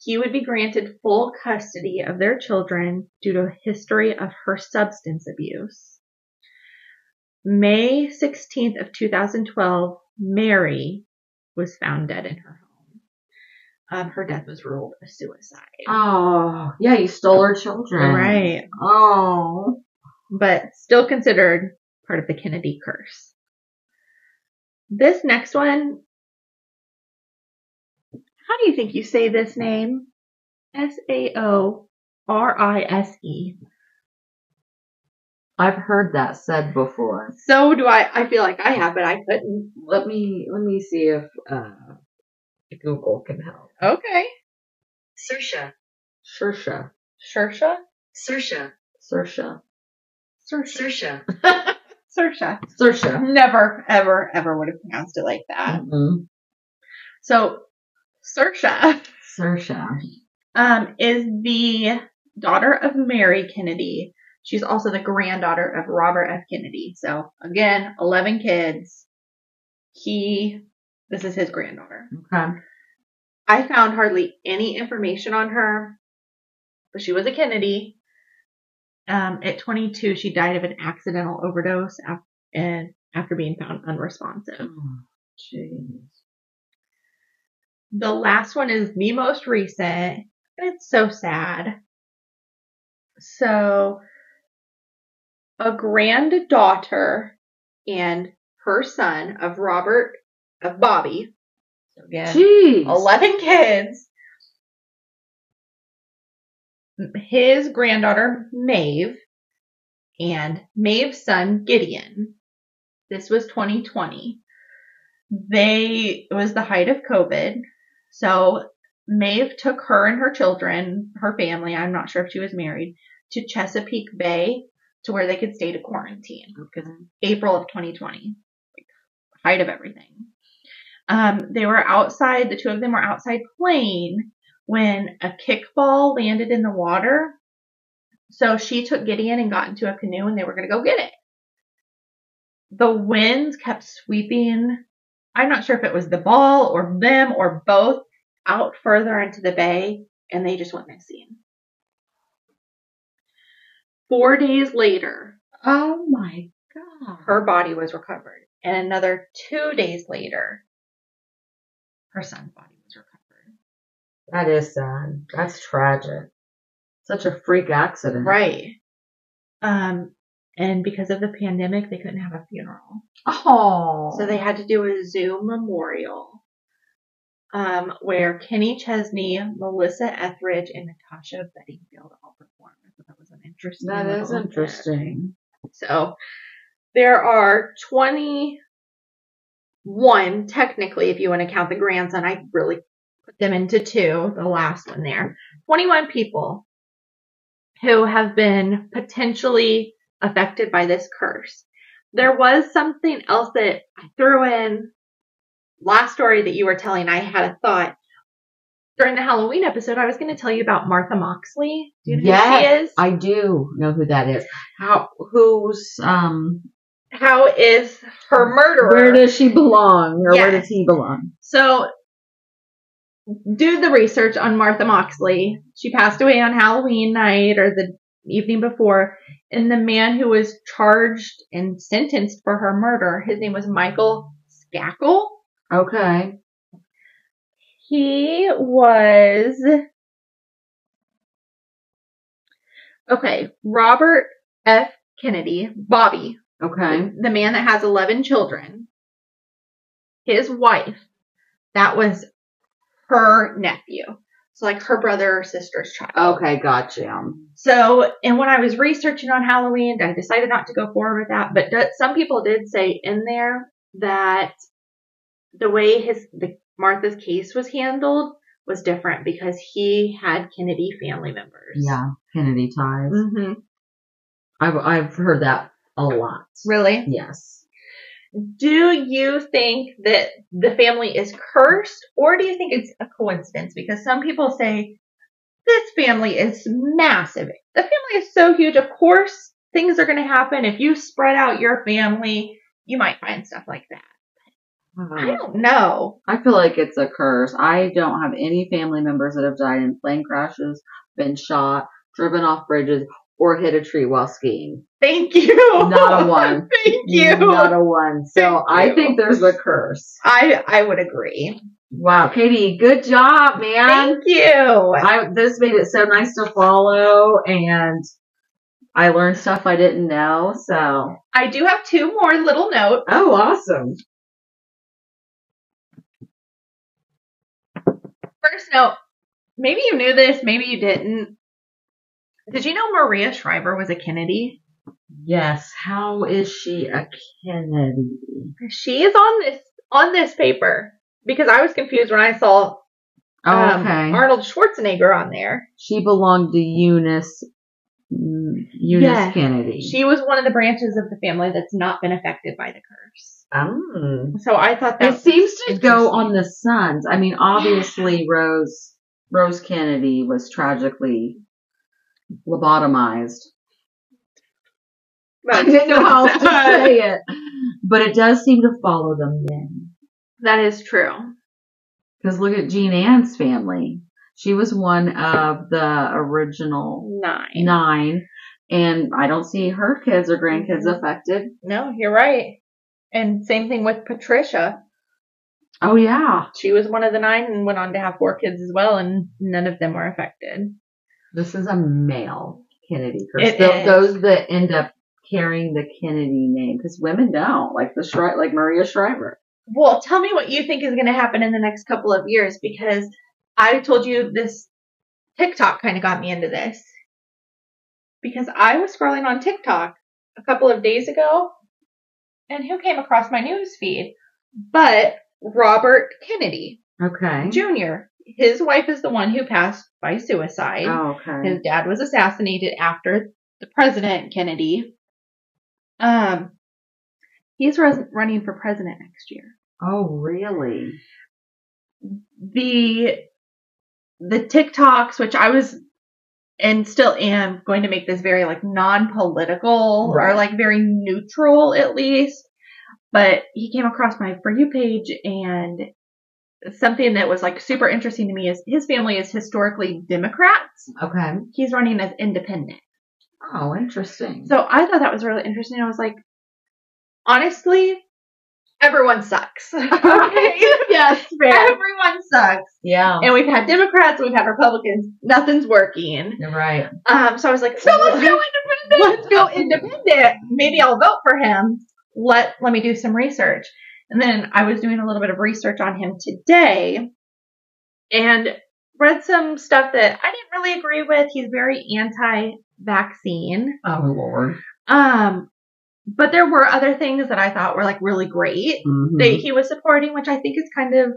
He would be granted full custody of their children due to a history of her substance abuse. May 16th of 2012, Mary was found dead in her home. Um, her death was ruled a suicide. Oh, yeah, you stole her children. Right. Oh. But still considered part of the Kennedy curse. This next one, how do you think you say this name? S A O R I S E. I've heard that said before. So do I. I feel like I have, but I couldn't. Let me let me see if uh, Google can help. Okay. Sersha, Sersha. Sersha? Sersha, Sersha. Sersha. (laughs) Sersha, Sersha. Sersha. Never, ever, ever would have pronounced it like that. Mm-mm. So, Sersha Sersha. um, is the daughter of Mary Kennedy. She's also the granddaughter of Robert F. Kennedy. So, again, 11 kids. He, this is his granddaughter. Okay. I found hardly any information on her, but she was a Kennedy. Um, at 22, she died of an accidental overdose af- and after being found unresponsive. Oh. The last one is the most recent, and it's so sad. So, a granddaughter and her son of Robert, of Bobby, so again, Jeez. 11 kids. His granddaughter, Maeve, and Maeve's son, Gideon. This was 2020. They, it was the height of COVID. So Maeve took her and her children, her family, I'm not sure if she was married, to Chesapeake Bay to where they could stay to quarantine. Okay. April of 2020, like height of everything. Um, they were outside. The two of them were outside playing when a kickball landed in the water. So she took Gideon and got into a canoe, and they were going to go get it. The winds kept sweeping. I'm not sure if it was the ball or them or both out further into the bay, and they just went missing. Four days later, Oh my god. her body was recovered. And another two days later, her son's body. That is sad. That's tragic. Such a freak accident. Right. Um, and because of the pandemic, they couldn't have a funeral. Oh. So they had to do a Zoom memorial. Um, where Kenny Chesney, Melissa Etheridge, and Natasha Bedingfield all performed. So that was an interesting. that is interesting. So there are 21 technically, if you want to count the grandson. I really put them into two, the last one there. 21 people who have been potentially affected by this curse. there was something else that I threw in last story that you were telling. I had a thought during the Halloween episode. I was going to tell you about Martha Moxley. Do you know who she Yes, is? I do know who that is. How? Who's? Um. How is her murderer? Where does she belong, or where does he belong? So, do the research on Martha Moxley. She passed away on Halloween night or the evening before, and the man who was charged and sentenced for her murder, his name was Michael Skakel. Okay. He was okay. Robert F. Kennedy, Bobby, Okay. the man that has 11 children, his wife, that was her nephew. So, like her brother or sister's child. Okay. Gotcha. So, and when I was researching on Halloween, I decided not to go forward with that. But do- some people did say in there that the way his the Martha's case was handled was different because he had Kennedy family members. Yeah. Kennedy ties. hmm I've I've heard that a lot. Really? Yes. Do you think that the family is cursed, or do you think it's a coincidence? Because some people say this family is massive. The family is so huge. Of course, things are going to happen. If you spread out your family, you might find stuff like that. I hmm. don't know. I feel like it's a curse. I don't have any family members that have died in plane crashes, been shot, driven off bridges, or hit a tree while skiing. Thank you. Not a (laughs) one. Thank you. Not a one. So Thank I you. think there's a curse. I I would agree. Wow, Kadi, good job, man. Thank you. I this made it so nice to follow and I learned stuff I didn't know. So I do have two more little notes. Oh awesome. First note, maybe you knew this, maybe you didn't. Did you know Maria Shriver was a Kennedy? Yes. How is she a Kennedy? She is on this on this paper because I was confused when I saw Oh, um, okay. Arnold Schwarzenegger on there. She belonged to Eunice mm, Eunice Yes. Kennedy. She was one of the branches of the family that's not been affected by the curse. Mm. So I thought that It seems to go on the sons. I mean, obviously (gasps) Rose Rose Kennedy was tragically lobotomized. I didn't know how else to (laughs) say it. But it does seem to follow them then. That is true. Because look at Jean Ann's family. She was one of the original Nine. nine. And I don't see her kids or grandkids Mhm. affected. No, you're right. And same thing with Patricia. Oh, yeah. She was one of the nine and went on to have four kids as well, and none of them were affected. This is a male Kennedy curse. It Th- is. Those that end up carrying the Kennedy name. Because women don't. Like the Shri- like Maria Shriver. Well, tell me what you think is going to happen in the next couple of years because I told you this TikTok kind of got me into this. Because I was scrolling on TikTok a couple of days ago and who came across my news feed? But Robert Kennedy Okay. Jr. His wife is the one who passed by suicide. Oh, okay. His dad was assassinated after the president Kennedy. Um, he's res- running for president next year. Oh, really? the the TikToks, which I was and still am going to make this very like non-political Right. or like very neutral at least. But he came across my for you page and something that was like super interesting to me is his family is historically Democrats. Okay. He's running as independent. Oh, interesting. So I thought that was really interesting. I was like, honestly, everyone sucks. (laughs) (laughs) okay. yes, Everyone sucks. Yeah. And we've had Democrats, we've had Republicans. Nothing's working. You're right. Um, so I was like, so let's go independent. Let's go independent. Maybe I'll vote for him. Let let me do some research. And then I was doing a little bit of research on him today, and read some stuff that I didn't really agree with. He's very anti-vaccine. Oh, Lord. Um, but there were other things that I thought were like really great Mhm. that he was supporting, which I think is kind of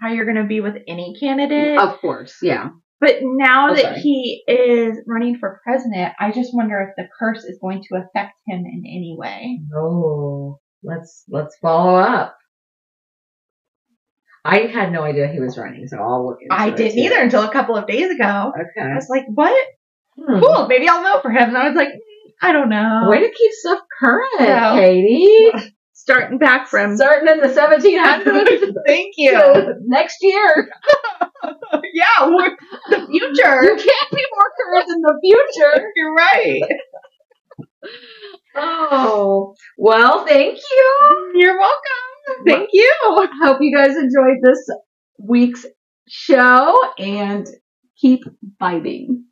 how you're going to be with any candidate. Of course. Yeah. But now Oh, that sorry. he is running for president, I just wonder if the curse is going to affect him in any way. Oh, let's let's follow up. I had no idea he was running, so I'll look into I didn't too. either until a couple of days ago. Okay, I was like, what? Hmm. Cool, maybe I'll vote for him. And I was like, mm, I don't know. Way to keep stuff current, Yeah. Kadi. (laughs) Starting back from. Starting in the 1700s. (laughs) Thank you. next year. (laughs) yeah, we're the You can't be more current in the future. You're right. Oh, well, thank you. You're welcome. Thank you. Hope you guys enjoyed this week's show and keep vibing.